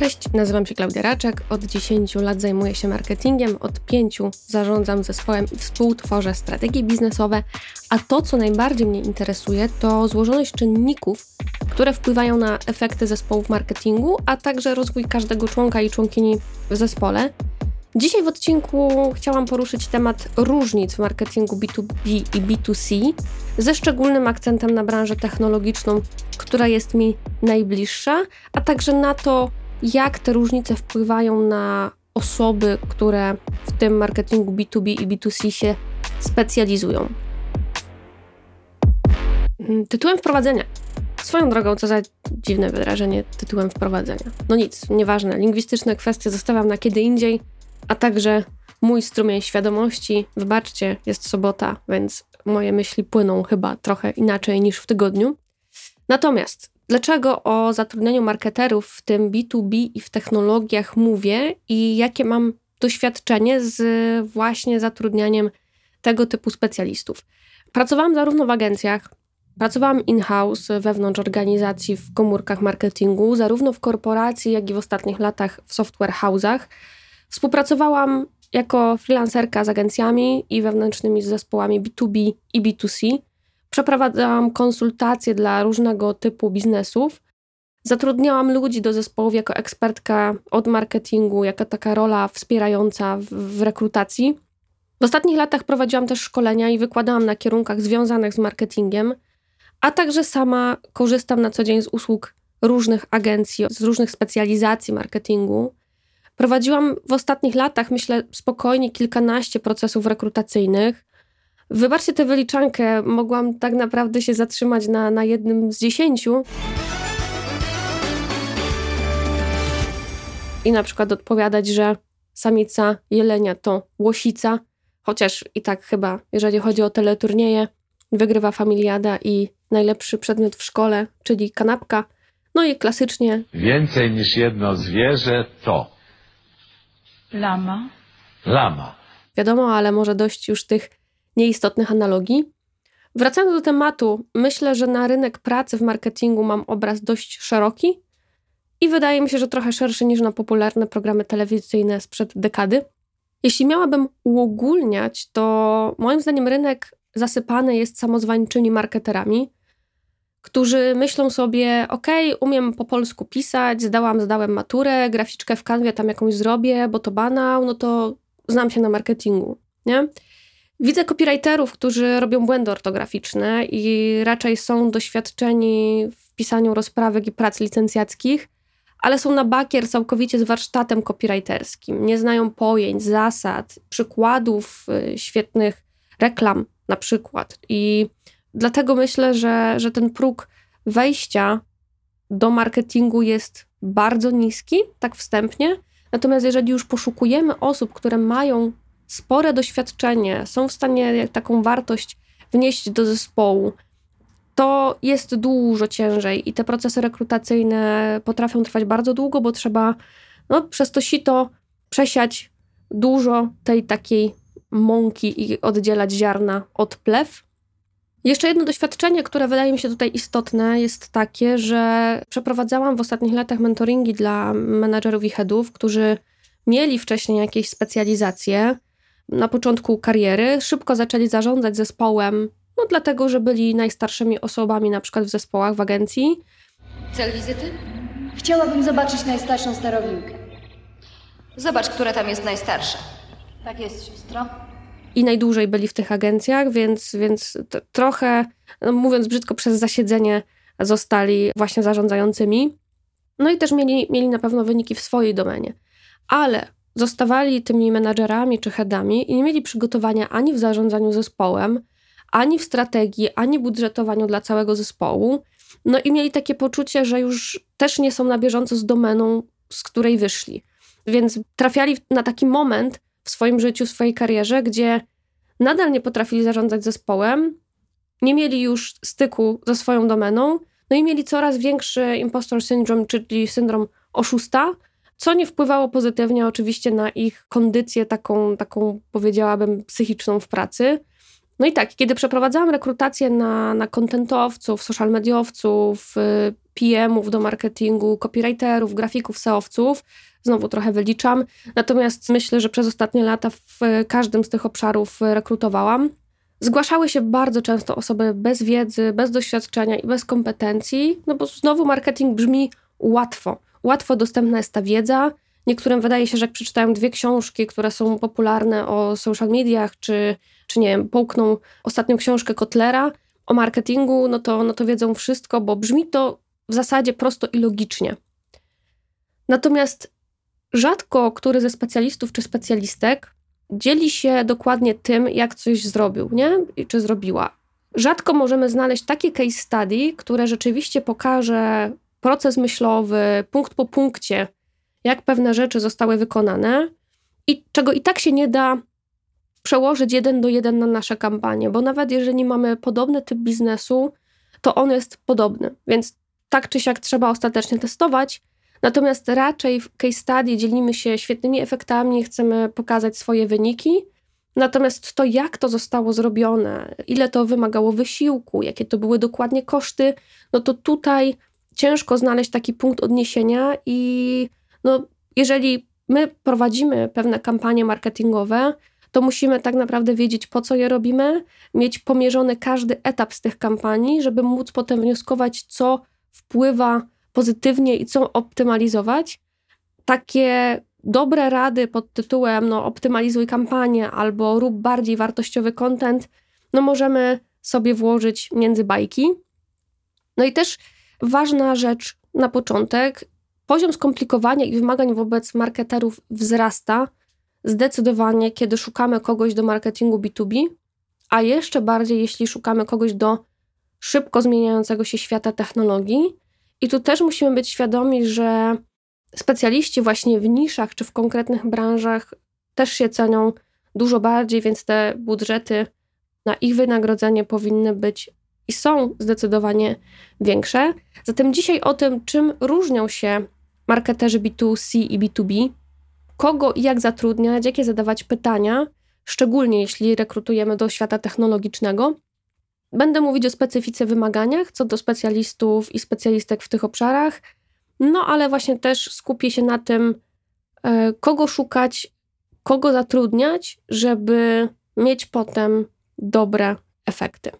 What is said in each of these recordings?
Cześć, nazywam się Klaudia Raczek. Od 10 lat zajmuję się marketingiem, od 5 zarządzam zespołem i współtworzę strategie biznesowe, a to, co najbardziej mnie interesuje, to złożoność czynników, które wpływają na efekty zespołów marketingu, a także rozwój każdego członka i członkini w zespole. Dzisiaj w odcinku chciałam poruszyć temat różnic w marketingu B2B i B2C, ze szczególnym akcentem na branżę technologiczną, która jest mi najbliższa, a także na to, jak te różnice wpływają na osoby, które w tym marketingu B2B i B2C się specjalizują. Mm, tytułem wprowadzenia. Swoją drogą, co za dziwne wyrażenie tytułem wprowadzenia. No nic, nieważne. Lingwistyczne kwestie zostawiam na kiedy indziej, a także mój strumień świadomości. Wybaczcie, jest sobota, więc moje myśli płyną chyba trochę inaczej niż w tygodniu. Natomiast Dlaczego o zatrudnianiu marketerów w tym B2B i w technologiach mówię i jakie mam doświadczenie z właśnie zatrudnianiem tego typu specjalistów? Pracowałam zarówno w agencjach, pracowałam in-house wewnątrz organizacji w komórkach marketingu, zarówno w korporacji, jak i w ostatnich latach w software house'ach. Współpracowałam jako freelancerka z agencjami i wewnętrznymi zespołami B2B i B2C. Przeprowadzałam konsultacje dla różnego typu biznesów. Zatrudniałam ludzi do zespołów jako ekspertka od marketingu, jako taka rola wspierająca w, w rekrutacji. W ostatnich latach prowadziłam też szkolenia i wykładałam na kierunkach związanych z marketingiem, a także sama korzystam na co dzień z usług różnych agencji, z różnych specjalizacji marketingu. Prowadziłam w ostatnich latach, myślę, spokojnie kilkanaście procesów rekrutacyjnych. Wybaczcie tę wyliczankę, mogłam tak naprawdę się zatrzymać na, na jednym z dziesięciu. I na przykład odpowiadać, że samica jelenia to łosica, chociaż i tak chyba, jeżeli chodzi o teleturnieje, wygrywa familiada i najlepszy przedmiot w szkole, czyli kanapka. No i klasycznie. Więcej niż jedno zwierzę to Lama. lama. Wiadomo, ale może dość już tych nieistotnych analogii. Wracając do tematu, myślę, że na rynek pracy w marketingu mam obraz dość szeroki i wydaje mi się, że trochę szerszy niż na popularne programy telewizyjne sprzed dekady. Jeśli miałabym uogólniać, to moim zdaniem rynek zasypany jest samozwańczymi marketerami, którzy myślą sobie, ok, umiem po polsku pisać, zdałam, zdałem maturę, graficzkę w kanwie tam jakąś zrobię, bo to banał, no to znam się na marketingu, nie? Widzę copywriterów, którzy robią błędy ortograficzne i raczej są doświadczeni w pisaniu rozprawek i prac licencjackich, ale są na bakier całkowicie z warsztatem copywriterskim. Nie znają pojęć, zasad, przykładów y, świetnych reklam na przykład. I dlatego myślę, że, że ten próg wejścia do marketingu jest bardzo niski, tak wstępnie. Natomiast jeżeli już poszukujemy osób, które mają spore doświadczenie, są w stanie taką wartość wnieść do zespołu, to jest dużo ciężej i te procesy rekrutacyjne potrafią trwać bardzo długo, bo trzeba no, przez to sito przesiać dużo tej takiej mąki i oddzielać ziarna od plew. Jeszcze jedno doświadczenie, które wydaje mi się tutaj istotne, jest takie, że przeprowadzałam w ostatnich latach mentoringi dla menadżerów i headów, którzy mieli wcześniej jakieś specjalizacje, na początku kariery szybko zaczęli zarządzać zespołem, no dlatego, że byli najstarszymi osobami na przykład w zespołach, w agencji. Cel wizyty? Chciałabym zobaczyć najstarszą starowinkę. Zobacz, która tam jest najstarsza. Tak jest, siostro. I najdłużej byli w tych agencjach, więc, więc trochę, no mówiąc brzydko, przez zasiedzenie zostali właśnie zarządzającymi. No i też mieli, mieli na pewno wyniki w swojej domenie. Ale zostawali tymi menadżerami czy headami i nie mieli przygotowania ani w zarządzaniu zespołem, ani w strategii, ani budżetowaniu dla całego zespołu. No i mieli takie poczucie, że już też nie są na bieżąco z domeną, z której wyszli. Więc trafiali na taki moment w swoim życiu, w swojej karierze, gdzie nadal nie potrafili zarządzać zespołem, nie mieli już styku ze swoją domeną, no i mieli coraz większy impostor syndrome, czyli syndrom oszusta, co nie wpływało pozytywnie oczywiście na ich kondycję taką, taką powiedziałabym, psychiczną w pracy. No i tak, kiedy przeprowadzałam rekrutację na, na kontentowców, social mediowców, y, PM-ów do marketingu, copywriterów, grafików, seowców. Znowu trochę wyliczam. Natomiast myślę, że przez ostatnie lata w każdym z tych obszarów rekrutowałam. Zgłaszały się bardzo często osoby bez wiedzy, bez doświadczenia i bez kompetencji, no bo znowu marketing brzmi łatwo. Łatwo dostępna jest ta wiedza. Niektórym wydaje się, że jak przeczytają dwie książki, które są popularne o social mediach, czy, czy nie wiem, połkną ostatnią książkę Kotlera o marketingu, no to, no to wiedzą wszystko, bo brzmi to w zasadzie prosto i logicznie. Natomiast rzadko który ze specjalistów czy specjalistek dzieli się dokładnie tym, jak coś zrobił, nie? Czy zrobiła. Rzadko możemy znaleźć takie case study, które rzeczywiście pokaże proces myślowy, punkt po punkcie, jak pewne rzeczy zostały wykonane i czego i tak się nie da przełożyć jeden do jeden na nasze kampanie, bo nawet jeżeli mamy podobny typ biznesu, to on jest podobny, więc tak czy siak trzeba ostatecznie testować, Natomiast raczej w case study dzielimy się świetnymi efektami, chcemy pokazać swoje wyniki. Natomiast to, jak to zostało zrobione, ile to wymagało wysiłku, jakie to były dokładnie koszty, no to tutaj ciężko znaleźć taki punkt odniesienia i no, jeżeli my prowadzimy pewne kampanie marketingowe, to musimy tak naprawdę wiedzieć, po co je robimy, mieć pomierzony każdy etap z tych kampanii, żeby móc potem wnioskować, co wpływa pozytywnie i co optymalizować. Takie dobre rady pod tytułem no, optymalizuj kampanię albo rób bardziej wartościowy content, no możemy sobie włożyć między bajki. No i też ważna rzecz na początek, poziom skomplikowania i wymagań wobec marketerów wzrasta zdecydowanie, kiedy szukamy kogoś do marketingu B2B, a jeszcze bardziej, jeśli szukamy kogoś do szybko zmieniającego się świata technologii, i tu też musimy być świadomi, że specjaliści właśnie w niszach czy w konkretnych branżach też się cenią dużo bardziej, więc te budżety na ich wynagrodzenie powinny być i są zdecydowanie większe. Zatem dzisiaj o tym, czym różnią się marketerzy B2C i B2B, kogo i jak zatrudniać, jakie zadawać pytania, szczególnie jeśli rekrutujemy do świata technologicznego, Będę mówić o specyfice wymaganiach co do specjalistów i specjalistek w tych obszarach, no ale właśnie też skupię się na tym, e, kogo szukać, kogo zatrudniać, żeby mieć potem dobre efekty.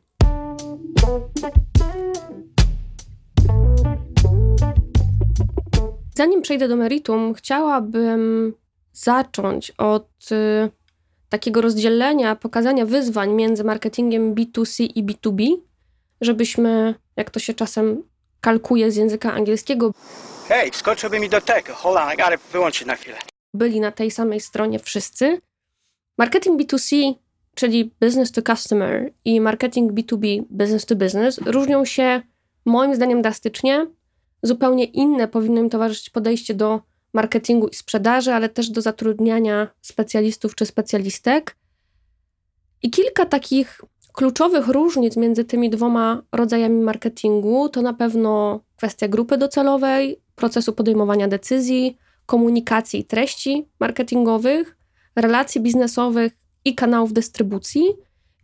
Zanim przejdę do meritum, chciałabym zacząć od y, takiego rozdzielenia, pokazania wyzwań między marketingiem B2C i B2B, żebyśmy, jak to się czasem kalkuje z języka angielskiego, Hej, skoczyłby mi do tego. I gotta wyłączyć na chwilę. byli na tej samej stronie wszyscy. Marketing B2C, czyli business to customer i marketing B2B, business to business, różnią się moim zdaniem drastycznie. Zupełnie inne powinno im towarzyszyć podejście do marketingu i sprzedaży, ale też do zatrudniania specjalistów czy specjalistek. I kilka takich kluczowych różnic między tymi dwoma rodzajami marketingu to na pewno kwestia grupy docelowej, procesu podejmowania decyzji, komunikacji i treści marketingowych, relacji biznesowych i kanałów dystrybucji.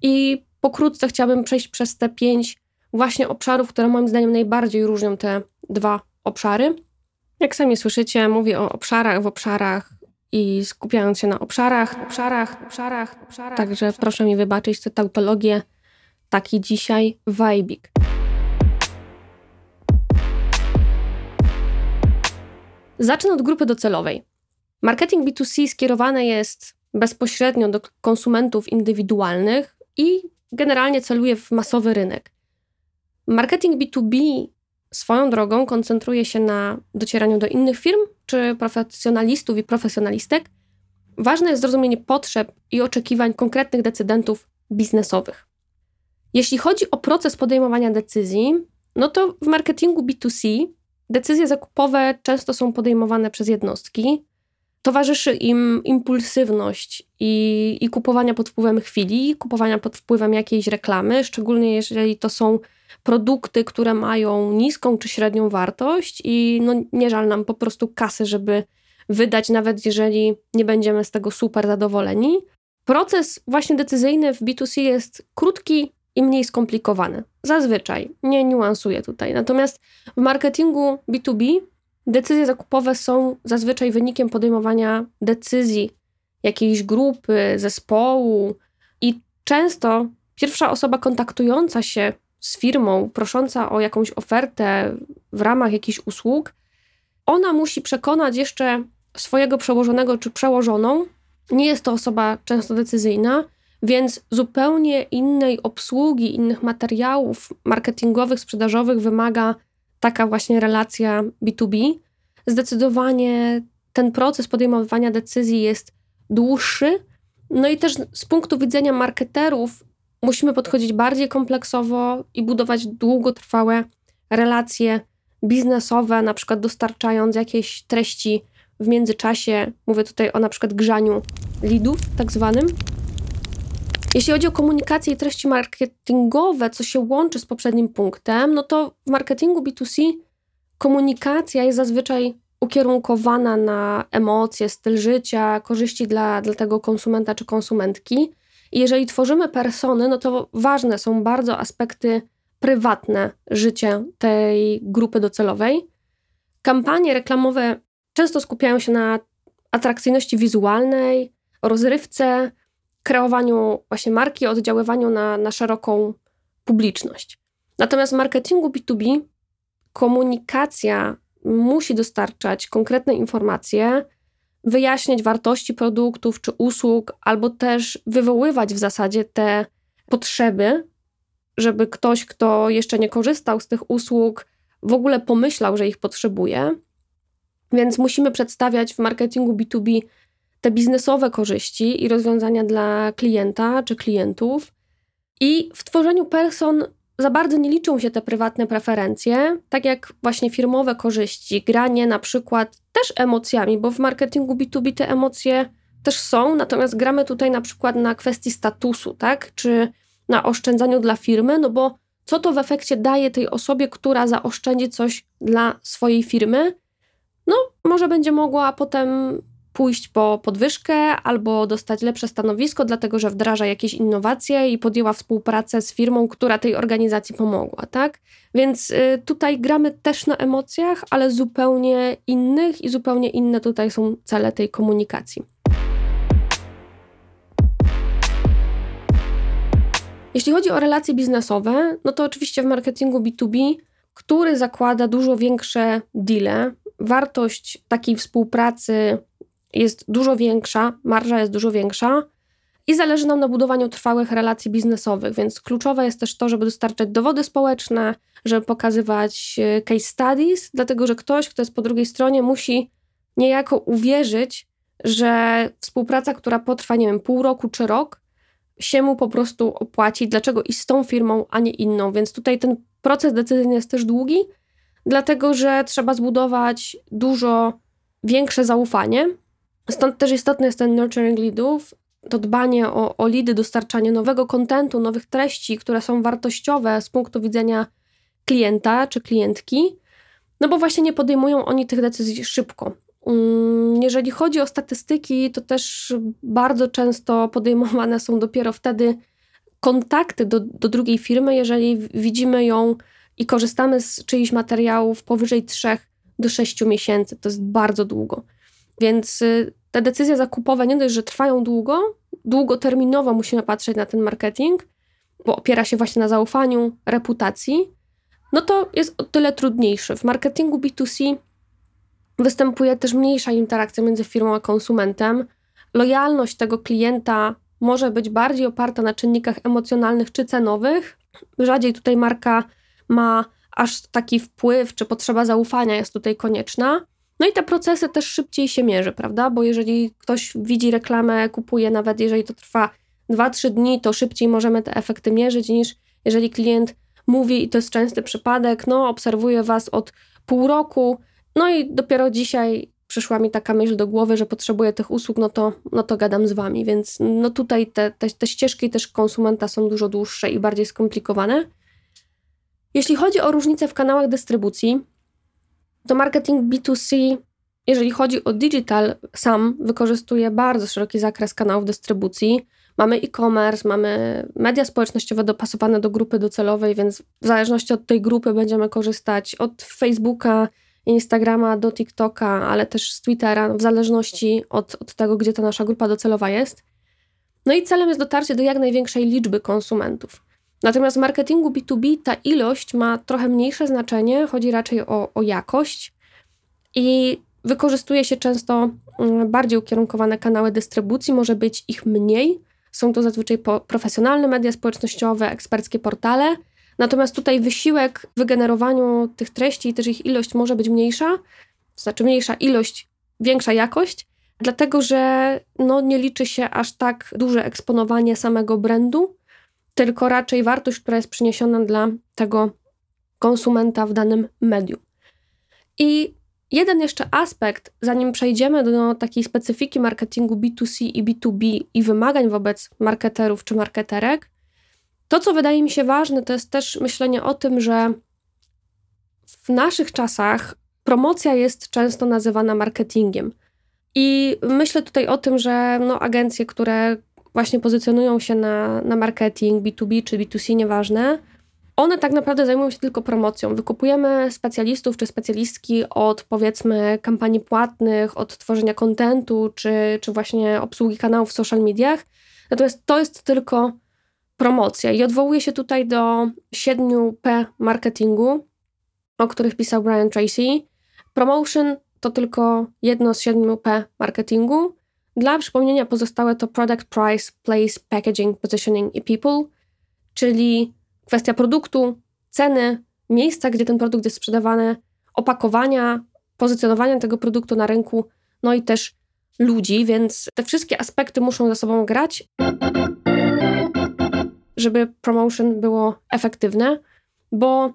I pokrótce chciałabym przejść przez te pięć właśnie obszarów, które moim zdaniem najbardziej różnią te dwa obszary. Jak sami słyszycie, mówię o obszarach w obszarach i skupiając się na obszarach, obszarach, obszarach, obszarach. Także proszę mi wybaczyć tę tautologię. Taki dzisiaj wajbik. Zacznę od grupy docelowej. Marketing B2C skierowany jest bezpośrednio do konsumentów indywidualnych i generalnie celuje w masowy rynek. Marketing B2B swoją drogą koncentruje się na docieraniu do innych firm czy profesjonalistów i profesjonalistek, ważne jest zrozumienie potrzeb i oczekiwań konkretnych decydentów biznesowych. Jeśli chodzi o proces podejmowania decyzji, no to w marketingu B2C decyzje zakupowe często są podejmowane przez jednostki. Towarzyszy im impulsywność i, i kupowania pod wpływem chwili, kupowania pod wpływem jakiejś reklamy, szczególnie jeżeli to są produkty, które mają niską czy średnią wartość i no, nie żal nam po prostu kasy, żeby wydać, nawet jeżeli nie będziemy z tego super zadowoleni. Proces właśnie decyzyjny w B2C jest krótki i mniej skomplikowane. Zazwyczaj, nie niuansuję tutaj. Natomiast w marketingu B2B decyzje zakupowe są zazwyczaj wynikiem podejmowania decyzji jakiejś grupy, zespołu i często pierwsza osoba kontaktująca się z firmą, prosząca o jakąś ofertę w ramach jakichś usług, ona musi przekonać jeszcze swojego przełożonego czy przełożoną. Nie jest to osoba często decyzyjna, więc zupełnie innej obsługi, innych materiałów marketingowych, sprzedażowych wymaga taka właśnie relacja B2B. Zdecydowanie ten proces podejmowania decyzji jest dłuższy. No i też z punktu widzenia marketerów musimy podchodzić bardziej kompleksowo i budować długotrwałe relacje biznesowe, na przykład dostarczając jakieś treści w międzyczasie. Mówię tutaj o na przykład grzaniu leadów, tak zwanym. Jeśli chodzi o komunikację i treści marketingowe, co się łączy z poprzednim punktem, no to w marketingu B2C komunikacja jest zazwyczaj ukierunkowana na emocje, styl życia, korzyści dla, dla tego konsumenta czy konsumentki. I jeżeli tworzymy persony, no to ważne są bardzo aspekty prywatne życia tej grupy docelowej. Kampanie reklamowe często skupiają się na atrakcyjności wizualnej, rozrywce, kreowaniu właśnie marki, oddziaływaniu na, na szeroką publiczność. Natomiast w marketingu B2B komunikacja musi dostarczać konkretne informacje, wyjaśniać wartości produktów czy usług, albo też wywoływać w zasadzie te potrzeby, żeby ktoś, kto jeszcze nie korzystał z tych usług, w ogóle pomyślał, że ich potrzebuje. Więc musimy przedstawiać w marketingu B2B te biznesowe korzyści i rozwiązania dla klienta czy klientów. I w tworzeniu person za bardzo nie liczą się te prywatne preferencje, tak jak właśnie firmowe korzyści, granie na przykład też emocjami, bo w marketingu B2B te emocje też są, natomiast gramy tutaj na przykład na kwestii statusu, tak? Czy na oszczędzaniu dla firmy, no bo co to w efekcie daje tej osobie, która zaoszczędzi coś dla swojej firmy? No, może będzie mogła potem pójść po podwyżkę albo dostać lepsze stanowisko, dlatego że wdraża jakieś innowacje i podjęła współpracę z firmą, która tej organizacji pomogła, tak? Więc y, tutaj gramy też na emocjach, ale zupełnie innych i zupełnie inne tutaj są cele tej komunikacji. Jeśli chodzi o relacje biznesowe, no to oczywiście w marketingu B2B, który zakłada dużo większe deale, wartość takiej współpracy jest dużo większa, marża jest dużo większa i zależy nam na budowaniu trwałych relacji biznesowych, więc kluczowe jest też to, żeby dostarczać dowody społeczne, żeby pokazywać e, case studies, dlatego że ktoś, kto jest po drugiej stronie, musi niejako uwierzyć, że współpraca, która potrwa, nie wiem, pół roku czy rok, się mu po prostu opłaci, dlaczego i z tą firmą, a nie inną. Więc tutaj ten proces decyzyjny jest też długi, dlatego że trzeba zbudować dużo większe zaufanie Stąd też istotny jest ten nurturing leadów, to dbanie o, o lidy, dostarczanie nowego kontentu, nowych treści, które są wartościowe z punktu widzenia klienta czy klientki, no bo właśnie nie podejmują oni tych decyzji szybko. Mm, jeżeli chodzi o statystyki, to też bardzo często podejmowane są dopiero wtedy kontakty do, do drugiej firmy, jeżeli widzimy ją i korzystamy z czyichś materiałów powyżej 3 do 6 miesięcy. To jest bardzo długo. Więc y, te decyzje zakupowe nie dość, że trwają długo, długoterminowo musimy patrzeć na ten marketing, bo opiera się właśnie na zaufaniu, reputacji, no to jest o tyle trudniejszy. W marketingu B2C występuje też mniejsza interakcja między firmą a konsumentem. Lojalność tego klienta może być bardziej oparta na czynnikach emocjonalnych czy cenowych. Rzadziej tutaj marka ma aż taki wpływ, czy potrzeba zaufania jest tutaj konieczna. No i te procesy też szybciej się mierzy, prawda? Bo jeżeli ktoś widzi reklamę, kupuje, nawet jeżeli to trwa 2-3 dni, to szybciej możemy te efekty mierzyć niż jeżeli klient mówi, i to jest częsty przypadek, no obserwuję was od pół roku, no i dopiero dzisiaj przyszła mi taka myśl do głowy, że potrzebuję tych usług, no to, no to gadam z wami. Więc no tutaj te, te, te ścieżki też konsumenta są dużo dłuższe i bardziej skomplikowane. Jeśli chodzi o różnice w kanałach dystrybucji, to marketing B2C, jeżeli chodzi o digital, sam wykorzystuje bardzo szeroki zakres kanałów dystrybucji. Mamy e-commerce, mamy media społecznościowe dopasowane do grupy docelowej, więc w zależności od tej grupy będziemy korzystać od Facebooka, Instagrama do TikToka, ale też z Twittera, w zależności od, od tego, gdzie ta nasza grupa docelowa jest. No i celem jest dotarcie do jak największej liczby konsumentów. Natomiast w marketingu B2B ta ilość ma trochę mniejsze znaczenie, chodzi raczej o, o jakość i wykorzystuje się często mm, bardziej ukierunkowane kanały dystrybucji, może być ich mniej. Są to zazwyczaj profesjonalne media społecznościowe, eksperckie portale. Natomiast tutaj wysiłek w wygenerowaniu tych treści i też ich ilość może być mniejsza, to znaczy mniejsza ilość, większa jakość, dlatego że no, nie liczy się aż tak duże eksponowanie samego brandu, tylko raczej wartość, która jest przyniesiona dla tego konsumenta w danym medium. I jeden jeszcze aspekt, zanim przejdziemy do takiej specyfiki marketingu B2C i B2B i wymagań wobec marketerów czy marketerek, to co wydaje mi się ważne, to jest też myślenie o tym, że w naszych czasach promocja jest często nazywana marketingiem. I myślę tutaj o tym, że no, agencje, które właśnie pozycjonują się na, na marketing B2B czy B2C, nieważne, one tak naprawdę zajmują się tylko promocją. Wykupujemy specjalistów czy specjalistki od powiedzmy kampanii płatnych, od tworzenia kontentu, czy, czy właśnie obsługi kanałów w social mediach. Natomiast to jest tylko promocja i odwołuje się tutaj do 7P marketingu, o których pisał Brian Tracy. Promotion to tylko jedno z 7P marketingu. Dla przypomnienia pozostałe to product, price, place, packaging, positioning i people, czyli kwestia produktu, ceny, miejsca, gdzie ten produkt jest sprzedawany, opakowania, pozycjonowania tego produktu na rynku, no i też ludzi, więc te wszystkie aspekty muszą ze sobą grać, żeby promotion było efektywne, bo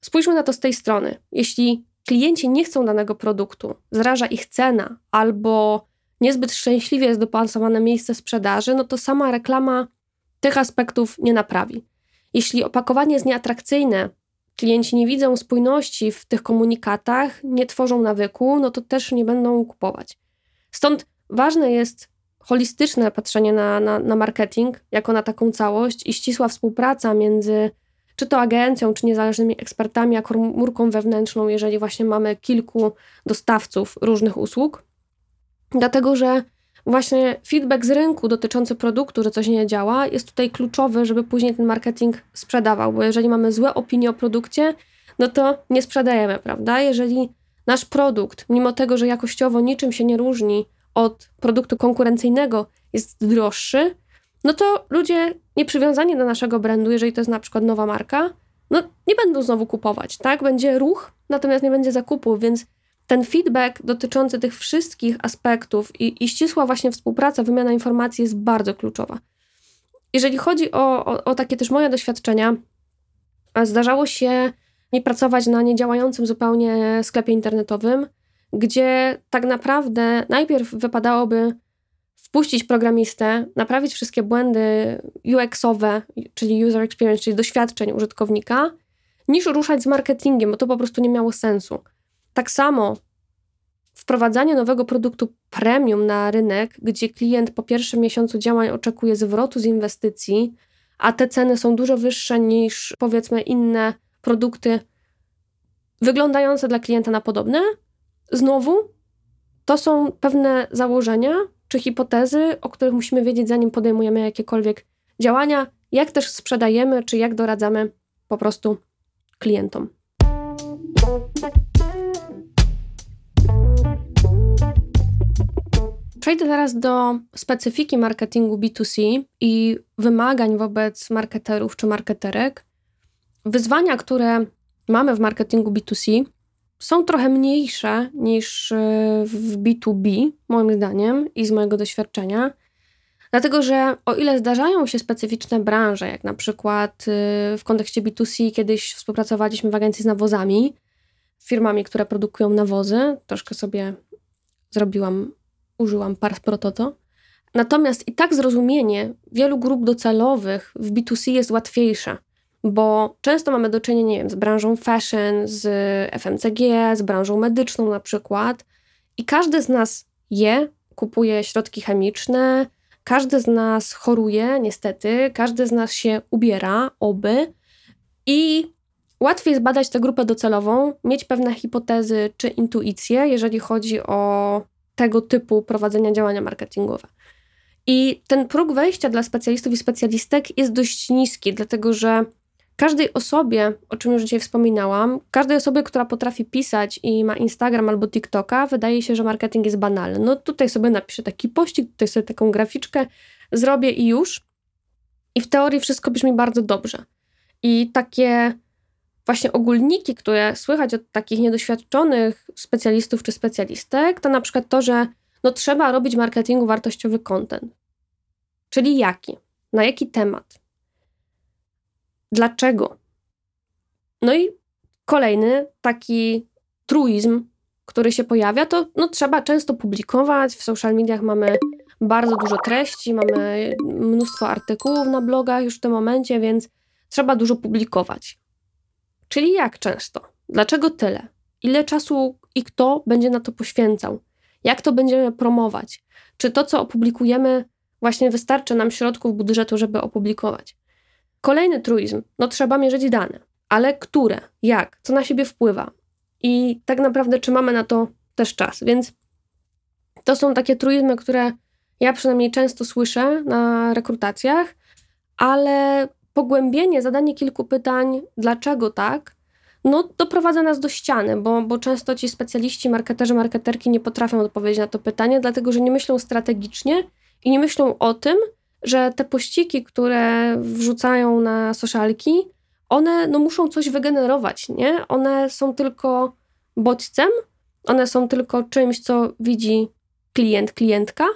spójrzmy na to z tej strony. Jeśli klienci nie chcą danego produktu, zraża ich cena albo niezbyt szczęśliwie jest dopasowane miejsce sprzedaży, no to sama reklama tych aspektów nie naprawi. Jeśli opakowanie jest nieatrakcyjne, klienci nie widzą spójności w tych komunikatach, nie tworzą nawyku, no to też nie będą kupować. Stąd ważne jest holistyczne patrzenie na, na, na marketing jako na taką całość i ścisła współpraca między czy to agencją, czy niezależnymi ekspertami, a komórką wewnętrzną, jeżeli właśnie mamy kilku dostawców różnych usług. Dlatego, że właśnie feedback z rynku dotyczący produktu, że coś nie działa, jest tutaj kluczowy, żeby później ten marketing sprzedawał, bo jeżeli mamy złe opinie o produkcie, no to nie sprzedajemy, prawda? Jeżeli nasz produkt, mimo tego, że jakościowo niczym się nie różni od produktu konkurencyjnego, jest droższy, no to ludzie nieprzywiązani do naszego brandu, jeżeli to jest na przykład nowa marka, no nie będą znowu kupować, tak? Będzie ruch, natomiast nie będzie zakupu, więc ten feedback dotyczący tych wszystkich aspektów i, i ścisła właśnie współpraca, wymiana informacji jest bardzo kluczowa. Jeżeli chodzi o, o, o takie też moje doświadczenia, zdarzało się mi pracować na niedziałającym zupełnie sklepie internetowym, gdzie tak naprawdę najpierw wypadałoby wpuścić programistę, naprawić wszystkie błędy UX-owe, czyli user experience, czyli doświadczeń użytkownika, niż ruszać z marketingiem, bo to po prostu nie miało sensu. Tak samo wprowadzanie nowego produktu premium na rynek, gdzie klient po pierwszym miesiącu działań oczekuje zwrotu z inwestycji, a te ceny są dużo wyższe niż powiedzmy inne produkty wyglądające dla klienta na podobne, znowu to są pewne założenia czy hipotezy, o których musimy wiedzieć, zanim podejmujemy jakiekolwiek działania, jak też sprzedajemy, czy jak doradzamy po prostu klientom. Przejdę teraz do specyfiki marketingu B2C i wymagań wobec marketerów czy marketerek. Wyzwania, które mamy w marketingu B2C, są trochę mniejsze niż e, w B2B, moim zdaniem i z mojego doświadczenia. Dlatego, że o ile zdarzają się specyficzne branże, jak na przykład e, w kontekście B2C, kiedyś współpracowaliśmy w agencji z nawozami, firmami, które produkują nawozy, troszkę sobie zrobiłam użyłam pars pro toto. Natomiast i tak zrozumienie wielu grup docelowych w B2C jest łatwiejsze, bo często mamy do czynienia, nie wiem, z branżą fashion, z FMCG, z branżą medyczną na przykład i każdy z nas je, kupuje środki chemiczne, każdy z nas choruje, niestety, każdy z nas się ubiera, oby, i łatwiej jest badać tę grupę docelową, mieć pewne hipotezy czy intuicje, jeżeli chodzi o tego typu prowadzenia działania marketingowe. I ten próg wejścia dla specjalistów i specjalistek jest dość niski, dlatego że każdej osobie, o czym już dzisiaj wspominałam, każdej osobie, która potrafi pisać i ma Instagram albo TikToka, wydaje się, że marketing jest banalny. No tutaj sobie napiszę taki pościg, tutaj sobie taką graficzkę zrobię i już. I w teorii wszystko brzmi bardzo dobrze. I takie właśnie ogólniki, które słychać od takich niedoświadczonych specjalistów czy specjalistek, to na przykład to, że no trzeba robić marketingu wartościowy content. Czyli jaki? Na jaki temat? Dlaczego? No i kolejny taki truizm, który się pojawia, to no, trzeba często publikować. W social mediach mamy bardzo dużo treści, mamy mnóstwo artykułów na blogach już w tym momencie, więc trzeba dużo publikować. Czyli jak często? Dlaczego tyle? Ile czasu i kto będzie na to poświęcał? Jak to będziemy promować? Czy to, co opublikujemy, właśnie wystarczy nam środków budżetu, żeby opublikować? Kolejny truizm. No trzeba mierzyć dane. Ale które? Jak? Co na siebie wpływa? I tak naprawdę, czy mamy na to też czas? Więc to są takie truizmy, które ja przynajmniej często słyszę na rekrutacjach, ale pogłębienie, zadanie kilku pytań, dlaczego tak, no doprowadza nas do ściany, bo, bo często ci specjaliści, marketerzy, marketerki nie potrafią odpowiedzieć na to pytanie, dlatego że nie myślą strategicznie i nie myślą o tym, że te pościgi, które wrzucają na socialki, one no, muszą coś wygenerować, nie? One są tylko bodźcem, one są tylko czymś, co widzi klient, klientka,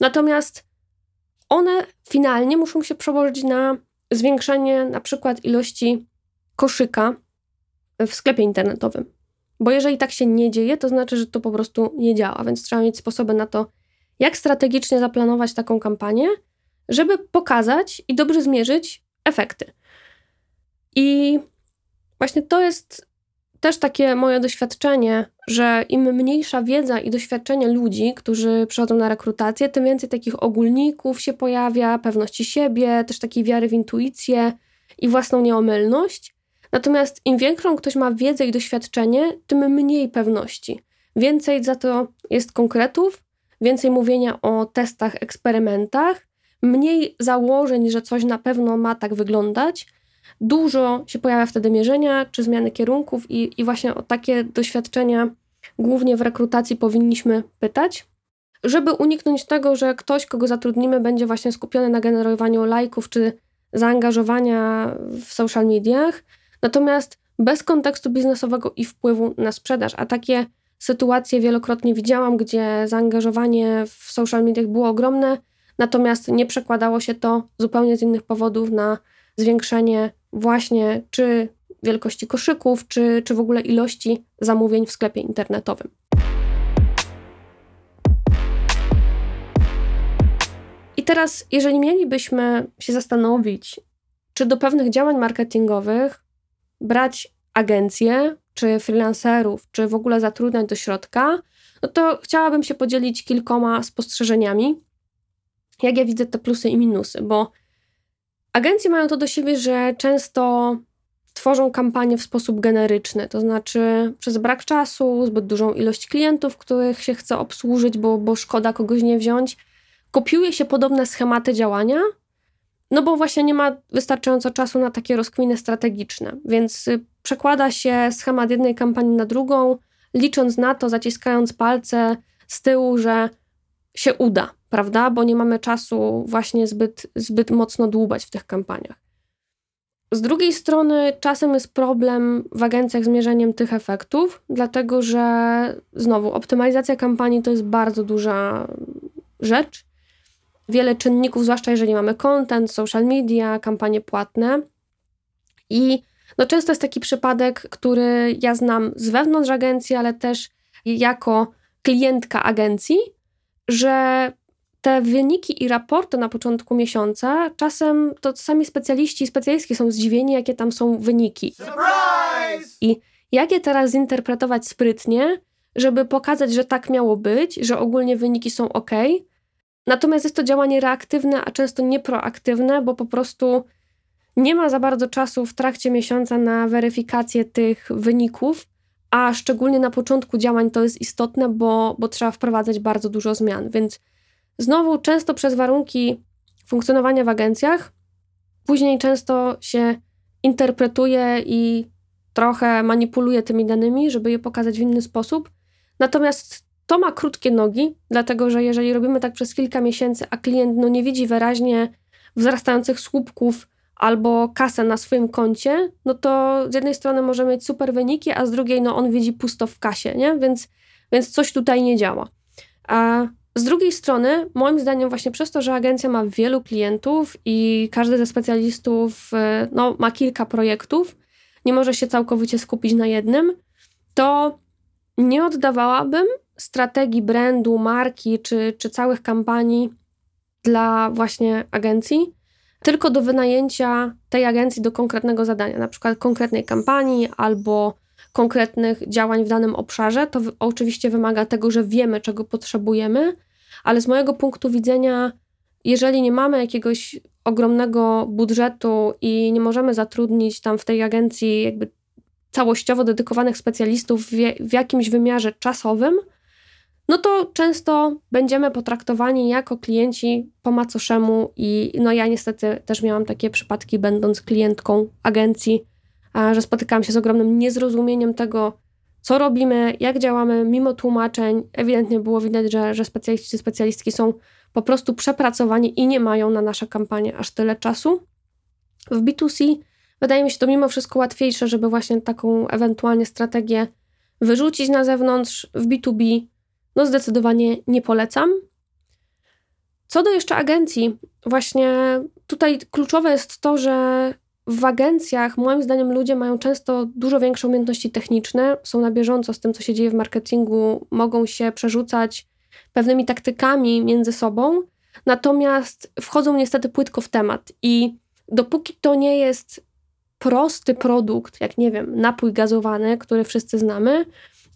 natomiast one finalnie muszą się przełożyć na zwiększenie na przykład ilości koszyka w sklepie internetowym. Bo jeżeli tak się nie dzieje, to znaczy, że to po prostu nie działa, więc trzeba mieć sposoby na to, jak strategicznie zaplanować taką kampanię, żeby pokazać i dobrze zmierzyć efekty. I właśnie to jest też takie moje doświadczenie, że im mniejsza wiedza i doświadczenie ludzi, którzy przychodzą na rekrutację, tym więcej takich ogólników się pojawia, pewności siebie, też takiej wiary w intuicję i własną nieomylność. Natomiast im większą ktoś ma wiedzę i doświadczenie, tym mniej pewności. Więcej za to jest konkretów, więcej mówienia o testach, eksperymentach, mniej założeń, że coś na pewno ma tak wyglądać. Dużo się pojawia wtedy mierzenia czy zmiany kierunków, i, i właśnie o takie doświadczenia głównie w rekrutacji powinniśmy pytać, żeby uniknąć tego, że ktoś, kogo zatrudnimy, będzie właśnie skupiony na generowaniu lajków czy zaangażowania w social mediach, natomiast bez kontekstu biznesowego i wpływu na sprzedaż. A takie sytuacje wielokrotnie widziałam, gdzie zaangażowanie w social mediach było ogromne, natomiast nie przekładało się to zupełnie z innych powodów na zwiększenie właśnie czy wielkości koszyków, czy, czy w ogóle ilości zamówień w sklepie internetowym. I teraz, jeżeli mielibyśmy się zastanowić, czy do pewnych działań marketingowych brać agencje, czy freelancerów, czy w ogóle zatrudniać do środka, no to chciałabym się podzielić kilkoma spostrzeżeniami, jak ja widzę te plusy i minusy, bo agencje mają to do siebie, że często tworzą kampanie w sposób generyczny, to znaczy przez brak czasu, zbyt dużą ilość klientów, których się chce obsłużyć, bo, bo szkoda kogoś nie wziąć, kopiuje się podobne schematy działania, no bo właśnie nie ma wystarczająco czasu na takie rozkminy strategiczne, więc y, przekłada się schemat jednej kampanii na drugą, licząc na to, zaciskając palce z tyłu, że się uda, prawda? Bo nie mamy czasu właśnie zbyt, zbyt mocno dłubać w tych kampaniach. Z drugiej strony, czasem jest problem w agencjach z mierzeniem tych efektów, dlatego że znowu optymalizacja kampanii to jest bardzo duża rzecz. Wiele czynników, zwłaszcza jeżeli mamy content, social media, kampanie płatne. I no często jest taki przypadek, który ja znam z wewnątrz agencji, ale też jako klientka agencji, że te wyniki i raporty na początku miesiąca, czasem to sami specjaliści i specjalistki są zdziwieni, jakie tam są wyniki. Surprise! I jak je teraz zinterpretować sprytnie, żeby pokazać, że tak miało być, że ogólnie wyniki są ok, Natomiast jest to działanie reaktywne, a często nieproaktywne, bo po prostu nie ma za bardzo czasu w trakcie miesiąca na weryfikację tych wyników, a szczególnie na początku działań to jest istotne, bo, bo trzeba wprowadzać bardzo dużo zmian. Więc znowu często przez warunki funkcjonowania w agencjach, później często się interpretuje i trochę manipuluje tymi danymi, żeby je pokazać w inny sposób. Natomiast to ma krótkie nogi, dlatego że jeżeli robimy tak przez kilka miesięcy, a klient no, nie widzi wyraźnie wzrastających słupków albo kasę na swoim koncie, no to z jednej strony możemy mieć super wyniki, a z drugiej no, on widzi pusto w kasie, nie? Więc, więc coś tutaj nie działa. A z drugiej strony, moim zdaniem, właśnie przez to, że agencja ma wielu klientów i każdy ze specjalistów y, no, ma kilka projektów, nie może się całkowicie skupić na jednym, to nie oddawałabym strategii brandu, marki czy, czy całych kampanii dla właśnie agencji, tylko do wynajęcia tej agencji do konkretnego zadania, na przykład konkretnej kampanii albo konkretnych działań w danym obszarze. To oczywiście wymaga tego, że wiemy, czego potrzebujemy, ale z mojego punktu widzenia, jeżeli nie mamy jakiegoś ogromnego budżetu i nie możemy zatrudnić tam w tej agencji jakby całościowo dedykowanych specjalistów w, jakimś wymiarze czasowym, no to często będziemy potraktowani jako klienci po macoszemu i no ja niestety też miałam takie przypadki, będąc klientką agencji, że spotykałam się z ogromnym niezrozumieniem tego, co robimy, jak działamy, mimo tłumaczeń. Ewidentnie było widać, że, że specjaliści, specjalistki są po prostu przepracowani i nie mają na nasze kampanie aż tyle czasu. W B2C wydaje mi się to mimo wszystko łatwiejsze, żeby właśnie taką ewentualnie strategię wyrzucić na zewnątrz. W B2B no zdecydowanie nie polecam. Co do jeszcze agencji, właśnie tutaj kluczowe jest to, że w agencjach, moim zdaniem, ludzie mają często dużo większe umiejętności techniczne, są na bieżąco z tym, co się dzieje w marketingu, mogą się przerzucać pewnymi taktykami między sobą, natomiast wchodzą niestety płytko w temat. I dopóki to nie jest prosty produkt, jak nie wiem, napój gazowany, który wszyscy znamy,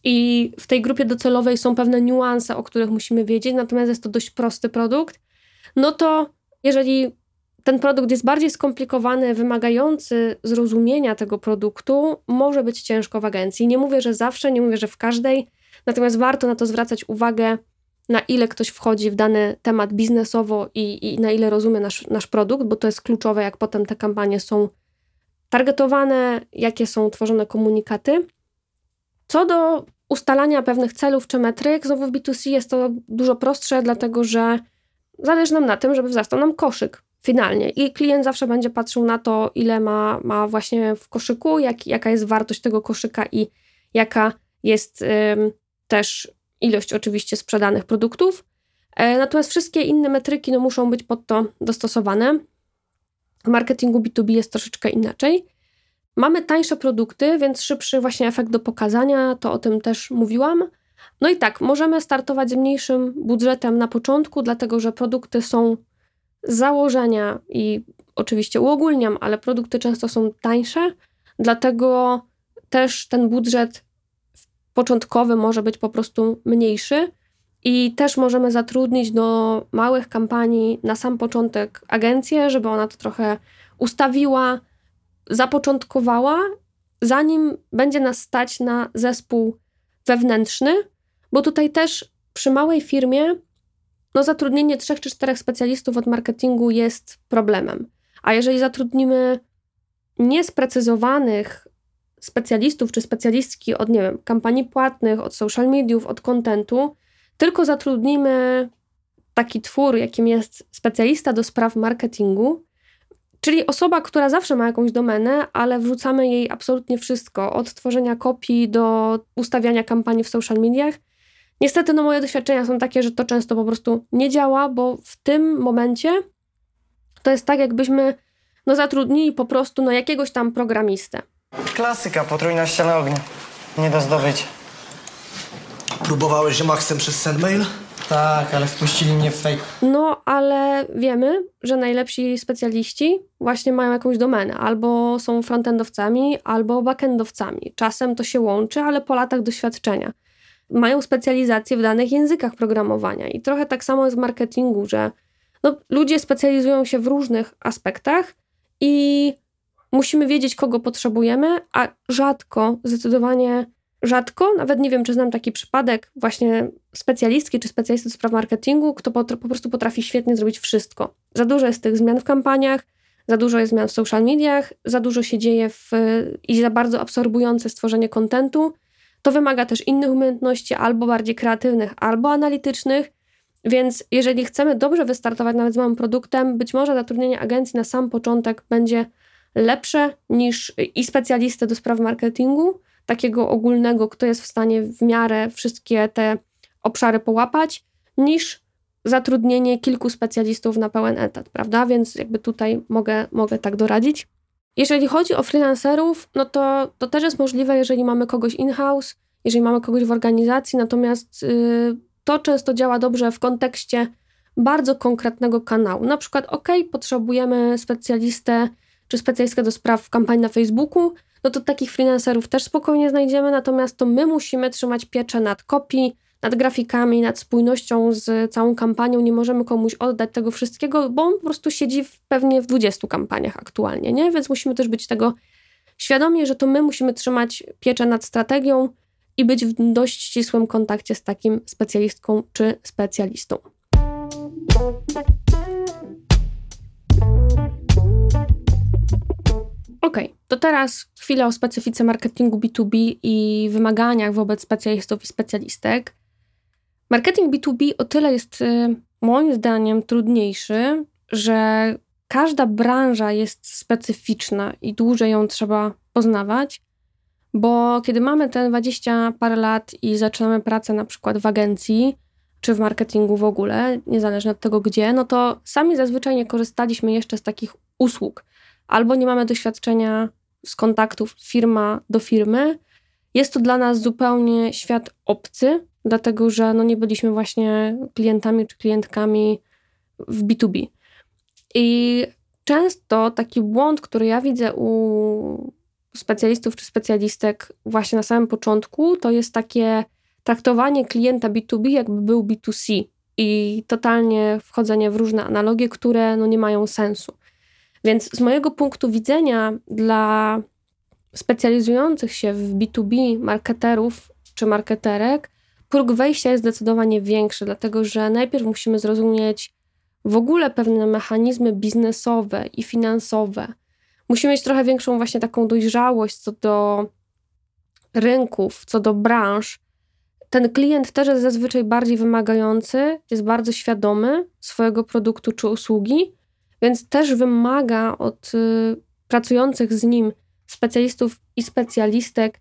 i w tej grupie docelowej są pewne niuanse, o których musimy wiedzieć, natomiast jest to dość prosty produkt, no to jeżeli ten produkt jest bardziej skomplikowany, wymagający zrozumienia tego produktu, może być ciężko w agencji. Nie mówię, że zawsze, nie mówię, że w każdej, natomiast warto na to zwracać uwagę, na ile ktoś wchodzi w dany temat biznesowo i, i na ile rozumie nasz, nasz produkt, bo to jest kluczowe, jak potem te kampanie są targetowane, jakie są tworzone komunikaty. Co do ustalania pewnych celów czy metryk, znowu w B2C jest to dużo prostsze, dlatego że zależy nam na tym, żeby wzrastał nam koszyk finalnie. I klient zawsze będzie patrzył na to, ile ma, ma właśnie w koszyku, jak, jaka jest wartość tego koszyka i jaka jest ym, też ilość oczywiście sprzedanych produktów. E, natomiast wszystkie inne metryki no, muszą być pod to dostosowane. W marketingu B2B jest troszeczkę inaczej. Mamy tańsze produkty, więc szybszy właśnie efekt do pokazania, to o tym też mówiłam. No i tak, możemy startować z mniejszym budżetem na początku, dlatego że produkty są z założenia i oczywiście uogólniam, ale produkty często są tańsze, dlatego też ten budżet początkowy może być po prostu mniejszy i też możemy zatrudnić do małych kampanii na sam początek agencję, żeby ona to trochę ustawiła, zapoczątkowała, zanim będzie nas stać na zespół wewnętrzny, bo tutaj też przy małej firmie no zatrudnienie trzech czy czterech specjalistów od marketingu jest problemem. A jeżeli zatrudnimy niesprecyzowanych specjalistów czy specjalistki od, nie wiem, kampanii płatnych, od social mediów, od kontentu, tylko zatrudnimy taki twór, jakim jest specjalista do spraw marketingu, Czyli osoba, która zawsze ma jakąś domenę, ale wrzucamy jej absolutnie wszystko, od tworzenia kopii do ustawiania kampanii w social mediach. Niestety, no moje doświadczenia są takie, że to często po prostu nie działa, bo w tym momencie to jest tak, jakbyśmy no, zatrudnili po prostu no, jakiegoś tam programistę. Klasyka, potrójna ściana ognia. Nie do zdobycia. Próbowałeś Maxem przez sendmail? Tak, ale wpuścili mnie w fake. No, ale wiemy, że najlepsi specjaliści właśnie mają jakąś domenę. Albo są frontendowcami, albo backendowcami. Czasem to się łączy, ale po latach doświadczenia. mają specjalizację w danych językach programowania. I trochę tak samo jest w marketingu, że no, ludzie specjalizują się w różnych aspektach i musimy wiedzieć, kogo potrzebujemy, a rzadko, zdecydowanie rzadko, nawet nie wiem, czy znam taki przypadek właśnie specjalistki czy specjalisty do spraw marketingu, kto po, prostu potrafi świetnie zrobić wszystko. Za dużo jest tych zmian w kampaniach, za dużo jest zmian w social mediach, za dużo się dzieje w, i za bardzo absorbujące stworzenie kontentu. To wymaga też innych umiejętności, albo bardziej kreatywnych, albo analitycznych. Więc jeżeli chcemy dobrze wystartować nawet z małym produktem, być może zatrudnienie agencji na sam początek będzie lepsze niż i specjalisty do spraw marketingu, takiego ogólnego, kto jest w stanie w miarę wszystkie te obszary połapać, niż zatrudnienie kilku specjalistów na pełen etat, prawda? Więc jakby tutaj mogę, mogę tak doradzić. Jeżeli chodzi o freelancerów, no to, to też jest możliwe, jeżeli mamy kogoś in-house, jeżeli mamy kogoś w organizacji, natomiast yy, to często działa dobrze w kontekście bardzo konkretnego kanału. Na przykład, ok, potrzebujemy specjalistę czy specjalistkę do spraw kampanii na Facebooku, no to takich freelancerów też spokojnie znajdziemy, natomiast to my musimy trzymać pieczę nad kopii, nad grafikami, nad spójnością z całą kampanią. Nie możemy komuś oddać tego wszystkiego, bo on po prostu siedzi w, pewnie w 20 kampaniach aktualnie, nie? Więc musimy też być tego świadomi, że to my musimy trzymać pieczę nad strategią i być w dość ścisłym kontakcie z takim specjalistką czy specjalistą. To teraz chwilę o specyfice marketingu B2B i wymaganiach wobec specjalistów i specjalistek. Marketing B2B o tyle jest y, moim zdaniem trudniejszy, że każda branża jest specyficzna i dłużej ją trzeba poznawać, bo kiedy mamy te 20 parę lat i zaczynamy pracę na przykład w agencji, czy w marketingu w ogóle, niezależnie od tego gdzie, no to sami zazwyczaj nie korzystaliśmy jeszcze z takich usług albo nie mamy doświadczenia z kontaktów firma do firmy. Jest to dla nas zupełnie świat obcy, dlatego że no nie byliśmy właśnie klientami czy klientkami w B2B. I często taki błąd, który ja widzę u specjalistów czy specjalistek właśnie na samym początku, to jest takie traktowanie klienta B2B jakby był B2C i totalnie wchodzenie w różne analogie, które no nie mają sensu. Więc z mojego punktu widzenia, dla specjalizujących się w B2B marketerów czy marketerek, próg wejścia jest zdecydowanie większy, dlatego że najpierw musimy zrozumieć w ogóle pewne mechanizmy biznesowe i finansowe. Musimy mieć trochę większą właśnie taką dojrzałość co do rynków, co do branż. Ten klient też jest zazwyczaj bardziej wymagający, jest bardzo świadomy swojego produktu czy usługi więc też wymaga od y, pracujących z nim specjalistów i specjalistek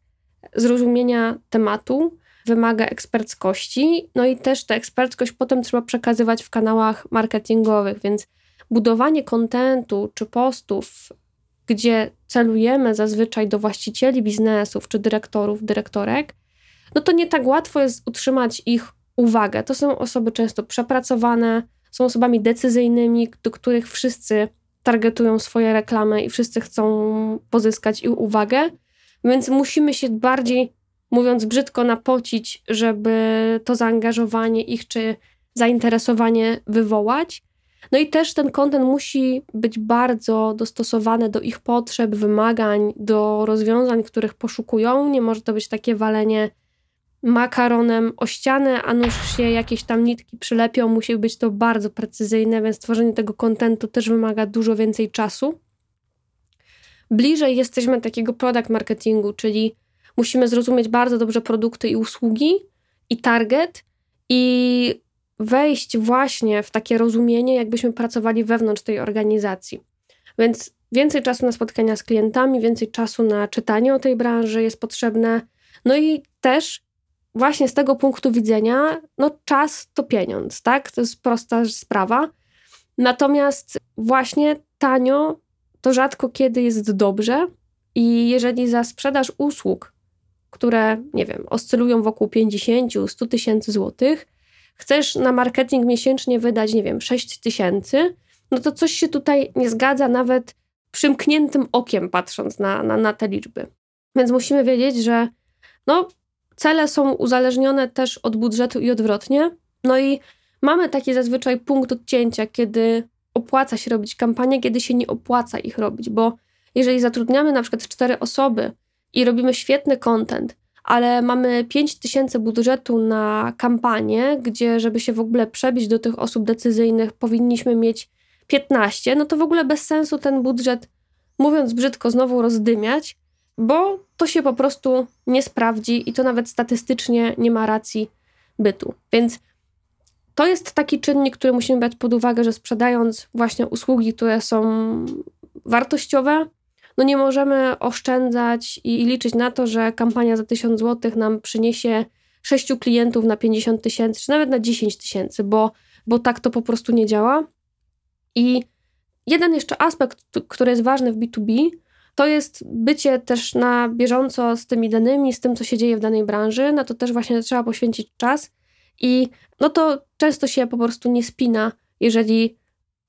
zrozumienia tematu, wymaga eksperckości, no i też tę eksperckość potem trzeba przekazywać w kanałach marketingowych, więc budowanie kontentu czy postów, gdzie celujemy zazwyczaj do właścicieli biznesów czy dyrektorów, dyrektorek, no to nie tak łatwo jest utrzymać ich uwagę. To są osoby często przepracowane, są osobami decyzyjnymi, do których wszyscy targetują swoje reklamy i wszyscy chcą pozyskać ich uwagę, więc musimy się bardziej, mówiąc brzydko, napocić, żeby to zaangażowanie ich czy zainteresowanie wywołać. No i też ten kontent musi być bardzo dostosowany do ich potrzeb, wymagań, do rozwiązań, których poszukują. Nie może to być takie walenie makaronem o ścianę, a nuż się jakieś tam nitki przylepią. Musi być to bardzo precyzyjne, więc tworzenie tego kontentu też wymaga dużo więcej czasu. Bliżej jesteśmy takiego product marketingu, czyli musimy zrozumieć bardzo dobrze produkty i usługi i target i wejść właśnie w takie rozumienie, jakbyśmy pracowali wewnątrz tej organizacji. Więc więcej czasu na spotkania z klientami, więcej czasu na czytanie o tej branży jest potrzebne. No i też właśnie z tego punktu widzenia, no czas to pieniądz, tak? To jest prosta sprawa. Natomiast właśnie tanio to rzadko kiedy jest dobrze i jeżeli za sprzedaż usług, które, nie wiem, oscylują wokół 50-100 tysięcy złotych, chcesz na marketing miesięcznie wydać, nie wiem, 6 tysięcy, no to coś się tutaj nie zgadza nawet przymkniętym okiem patrząc na, na, na te liczby. Więc musimy wiedzieć, że no, cele są uzależnione też od budżetu i odwrotnie. No i mamy taki zazwyczaj punkt odcięcia, kiedy opłaca się robić kampanię, kiedy się nie opłaca ich robić, bo jeżeli zatrudniamy na przykład cztery osoby i robimy świetny content, ale mamy 5 tysięcy budżetu na kampanię, gdzie żeby się w ogóle przebić do tych osób decyzyjnych powinniśmy mieć 15, no to w ogóle bez sensu ten budżet, mówiąc brzydko, znowu rozdymiać, bo to się po prostu nie sprawdzi i to nawet statystycznie nie ma racji bytu. Więc to jest taki czynnik, który musimy brać pod uwagę, że sprzedając właśnie usługi, które są wartościowe, no nie możemy oszczędzać i, liczyć na to, że kampania za 1000 zł nam przyniesie 6 klientów na 50 tysięcy, czy nawet na 10 tysięcy, bo, bo tak to po prostu nie działa. I jeden jeszcze aspekt, który jest ważny w B2B, to jest bycie też na bieżąco z tymi danymi, z tym, co się dzieje w danej branży. Na to też właśnie trzeba poświęcić czas. I no to często się po prostu nie spina, jeżeli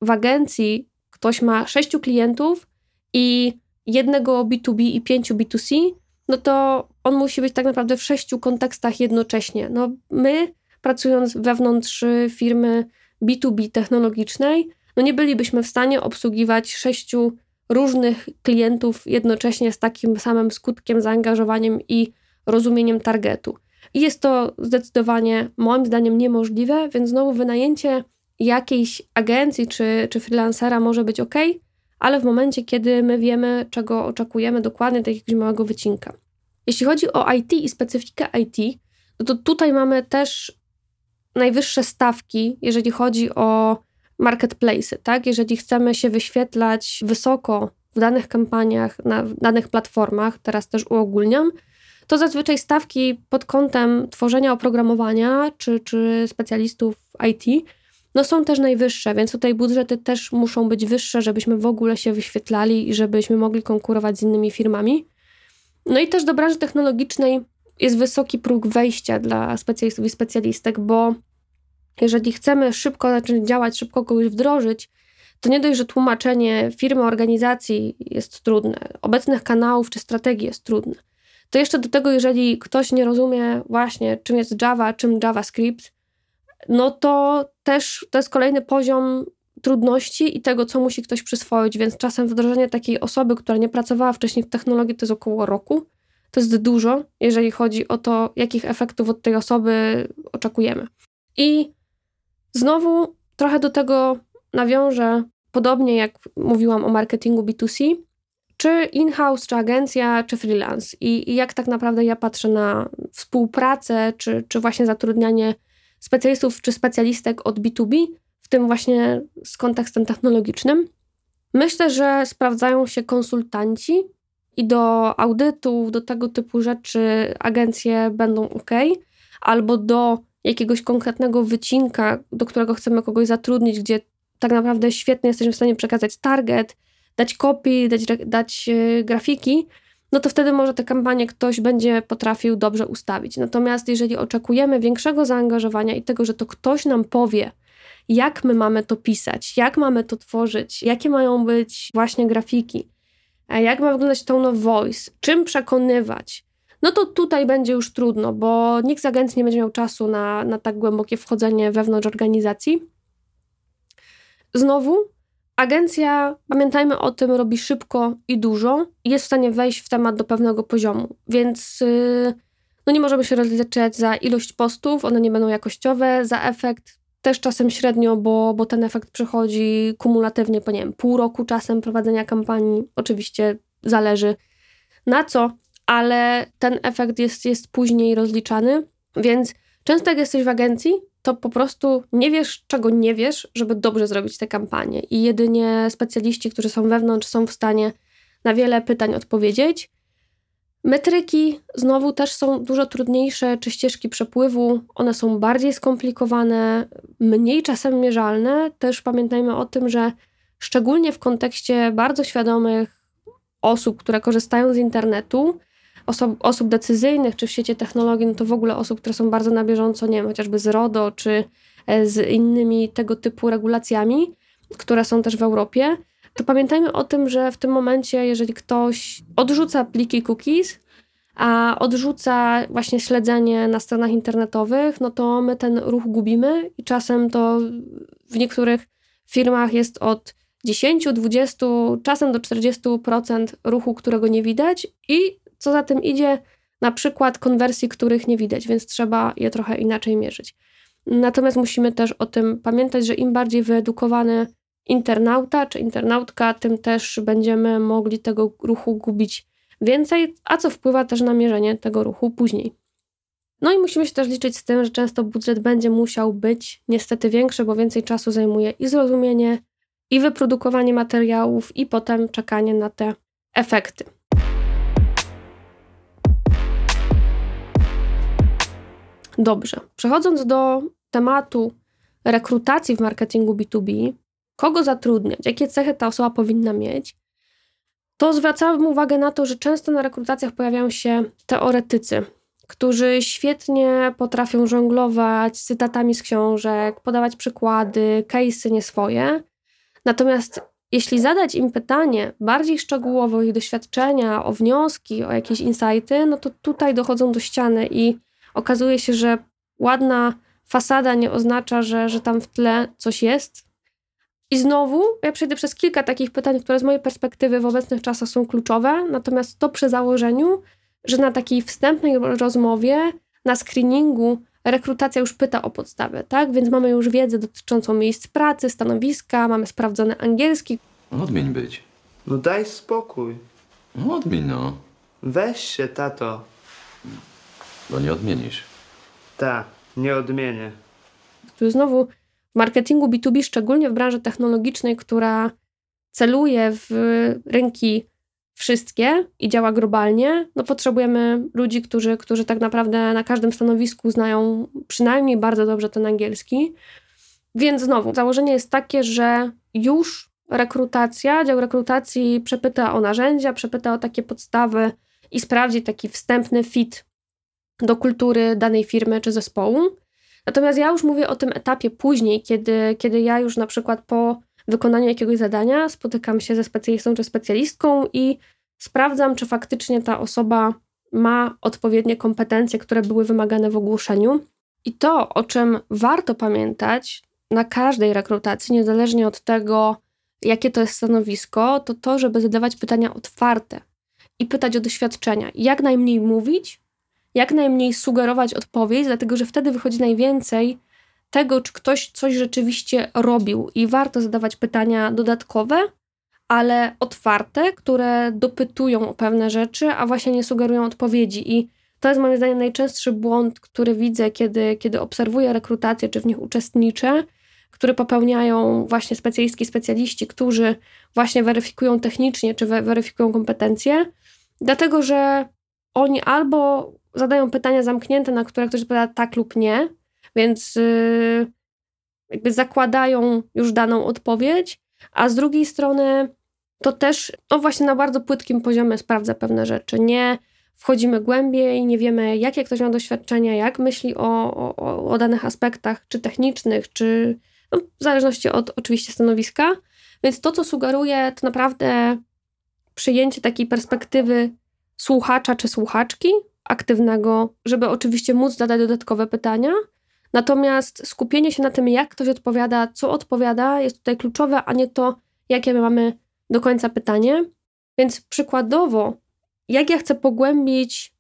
w agencji ktoś ma sześciu klientów i jednego B2B i pięciu B2C, no to on musi być tak naprawdę w sześciu kontekstach jednocześnie. No my, pracując wewnątrz firmy B2B technologicznej, no nie bylibyśmy w stanie obsługiwać sześciu różnych klientów jednocześnie z takim samym skutkiem, zaangażowaniem i rozumieniem targetu. I jest to zdecydowanie moim zdaniem niemożliwe, więc znowu wynajęcie jakiejś agencji czy, czy freelancera może być ok, ale w momencie, kiedy my wiemy, czego oczekujemy dokładnie, tak jakiegoś małego wycinka. Jeśli chodzi o IT i specyfikę IT, no to tutaj mamy też najwyższe stawki, jeżeli chodzi o marketplace, tak? Jeżeli chcemy się wyświetlać wysoko w danych kampaniach, na danych platformach, teraz też uogólniam, to zazwyczaj stawki pod kątem tworzenia oprogramowania czy, czy specjalistów IT no są też najwyższe, więc tutaj budżety też muszą być wyższe, żebyśmy w ogóle się wyświetlali i żebyśmy mogli konkurować z innymi firmami. No i też do branży technologicznej jest wysoki próg wejścia dla specjalistów i specjalistek, bo jeżeli chcemy szybko zacząć działać, szybko kogoś wdrożyć, to nie dość, że tłumaczenie firmy, organizacji jest trudne, obecnych kanałów czy strategii jest trudne. To jeszcze do tego, jeżeli ktoś nie rozumie właśnie, czym jest Java, czym JavaScript, no to też to jest kolejny poziom trudności i tego, co musi ktoś przyswoić, więc czasem wdrożenie takiej osoby, która nie pracowała wcześniej w technologii, to jest około roku. To jest dużo, jeżeli chodzi o to, jakich efektów od tej osoby oczekujemy. I znowu trochę do tego nawiążę, podobnie jak mówiłam o marketingu B2C, czy in-house, czy agencja, czy freelance. I, I, jak tak naprawdę ja patrzę na współpracę, czy, czy właśnie zatrudnianie specjalistów czy specjalistek od B2B, w tym właśnie z kontekstem technologicznym. Myślę, że sprawdzają się konsultanci i do audytów, do tego typu rzeczy agencje będą ok, albo do jakiegoś konkretnego wycinka, do którego chcemy kogoś zatrudnić, gdzie tak naprawdę świetnie jesteśmy w stanie przekazać target, dać kopii, dać, dać yy, grafiki, no to wtedy może tę kampanię ktoś będzie potrafił dobrze ustawić. Natomiast jeżeli oczekujemy większego zaangażowania i tego, że to ktoś nam powie, jak my mamy to pisać, jak mamy to tworzyć, jakie mają być właśnie grafiki, jak ma wyglądać tone of voice, czym przekonywać, no to tutaj będzie już trudno, bo nikt z agencji nie będzie miał czasu na, na tak głębokie wchodzenie wewnątrz organizacji. Znowu, Agencja, pamiętajmy o tym, robi szybko i dużo jest w stanie wejść w temat do pewnego poziomu, więc yy, no nie możemy się rozliczać za ilość postów, one nie będą jakościowe, za efekt też czasem średnio, bo, bo ten efekt przychodzi kumulatywnie po nie wiem, pół roku czasem prowadzenia kampanii. Oczywiście zależy na co, ale ten efekt jest, jest później rozliczany, więc często jak jesteś w agencji, to po prostu nie wiesz, czego nie wiesz, żeby dobrze zrobić tę kampanię. I jedynie specjaliści, którzy są wewnątrz, są w stanie na wiele pytań odpowiedzieć. Metryki znowu też są dużo trudniejsze, czy ścieżki przepływu, one są bardziej skomplikowane, mniej czasem mierzalne. Też pamiętajmy o tym, że szczególnie w kontekście bardzo świadomych osób, które korzystają z internetu, osób, osób decyzyjnych, czy w sieci technologii, no to w ogóle osób, które są bardzo na bieżąco, nie wiem, chociażby z RODO, czy e, z innymi tego typu regulacjami, które są też w Europie, to pamiętajmy o tym, że w tym momencie, jeżeli ktoś odrzuca pliki cookies, a odrzuca właśnie śledzenie na stronach internetowych, no to my ten ruch gubimy i czasem to w niektórych firmach jest od 10, 20, czasem do 40% ruchu, którego nie widać i co za tym idzie, na przykład konwersji, których nie widać, więc trzeba je trochę inaczej mierzyć. Natomiast musimy też o tym pamiętać, że im bardziej wyedukowany internauta czy internautka, tym też będziemy mogli tego ruchu gubić więcej, a co wpływa też na mierzenie tego ruchu później. No i musimy się też liczyć z tym, że często budżet będzie musiał być niestety większy, bo więcej czasu zajmuje i zrozumienie, i wyprodukowanie materiałów, i potem czekanie na te efekty. Dobrze, przechodząc do tematu rekrutacji w marketingu B2B, kogo zatrudniać, jakie cechy ta osoba powinna mieć, to zwracałem uwagę na to, że często na rekrutacjach pojawiają się teoretycy, którzy świetnie potrafią żonglować cytatami z książek, podawać przykłady, case'y nie swoje. Natomiast jeśli zadać im pytanie bardziej szczegółowo o ich doświadczenia, o wnioski, o jakieś insighty, no to tutaj dochodzą do ściany i okazuje się, że ładna fasada nie oznacza, że, że tam w tle coś jest. I znowu ja przejdę przez kilka takich pytań, które z mojej perspektywy w obecnych czasach są kluczowe, natomiast to przy założeniu, że na takiej wstępnej rozmowie, na screeningu rekrutacja już pyta o podstawę, tak? Więc mamy już wiedzę dotyczącą miejsc pracy, stanowiska, mamy sprawdzony angielski. Odmień być. No daj spokój. No odmień no. Weź się, tato. Bo nie odmienisz. Ta, nie odmienię. który znowu w marketingu B2B, szczególnie w branży technologicznej, która celuje w rynki wszystkie i działa globalnie, no potrzebujemy ludzi, którzy, którzy tak naprawdę na każdym stanowisku znają przynajmniej bardzo dobrze ten angielski. Więc znowu, założenie jest takie, że już rekrutacja, dział rekrutacji przepyta o narzędzia, przepyta o takie podstawy i sprawdzi taki wstępny fit do kultury danej firmy czy zespołu. Natomiast ja już mówię o tym etapie później, kiedy, kiedy ja już na przykład po wykonaniu jakiegoś zadania spotykam się ze specjalistą czy specjalistką i sprawdzam, czy faktycznie ta osoba ma odpowiednie kompetencje, które były wymagane w ogłoszeniu. I to, o czym warto pamiętać na każdej rekrutacji, niezależnie od tego, jakie to jest stanowisko, to to, żeby zadawać pytania otwarte i pytać o doświadczenia. Jak najmniej mówić, jak najmniej sugerować odpowiedź, dlatego że wtedy wychodzi najwięcej tego, czy ktoś coś rzeczywiście robił i warto zadawać pytania dodatkowe, ale otwarte, które dopytują o pewne rzeczy, a właśnie nie sugerują odpowiedzi. I to jest moim zdaniem najczęstszy błąd, który widzę, kiedy, kiedy obserwuję rekrutację, czy w nich uczestniczę, który popełniają właśnie specjalistki, specjaliści, którzy właśnie weryfikują technicznie, czy weryfikują kompetencje, dlatego że oni albo zadają pytania zamknięte, na które ktoś odpowiada tak lub nie, więc yy, jakby zakładają już daną odpowiedź, a z drugiej strony to też no właśnie na bardzo płytkim poziomie sprawdza pewne rzeczy. Nie wchodzimy głębiej, nie wiemy, jakie ktoś ma doświadczenia, jak myśli o, o, o danych aspektach, czy technicznych, czy no, w zależności od oczywiście stanowiska. Więc to, co sugeruję, to naprawdę przyjęcie takiej perspektywy słuchacza czy słuchaczki aktywnego, żeby oczywiście móc zadać dodatkowe pytania. Natomiast skupienie się na tym, jak ktoś odpowiada, co odpowiada, jest tutaj kluczowe, a nie to, jakie my mamy do końca pytanie. Więc przykładowo, jak ja chcę pogłębić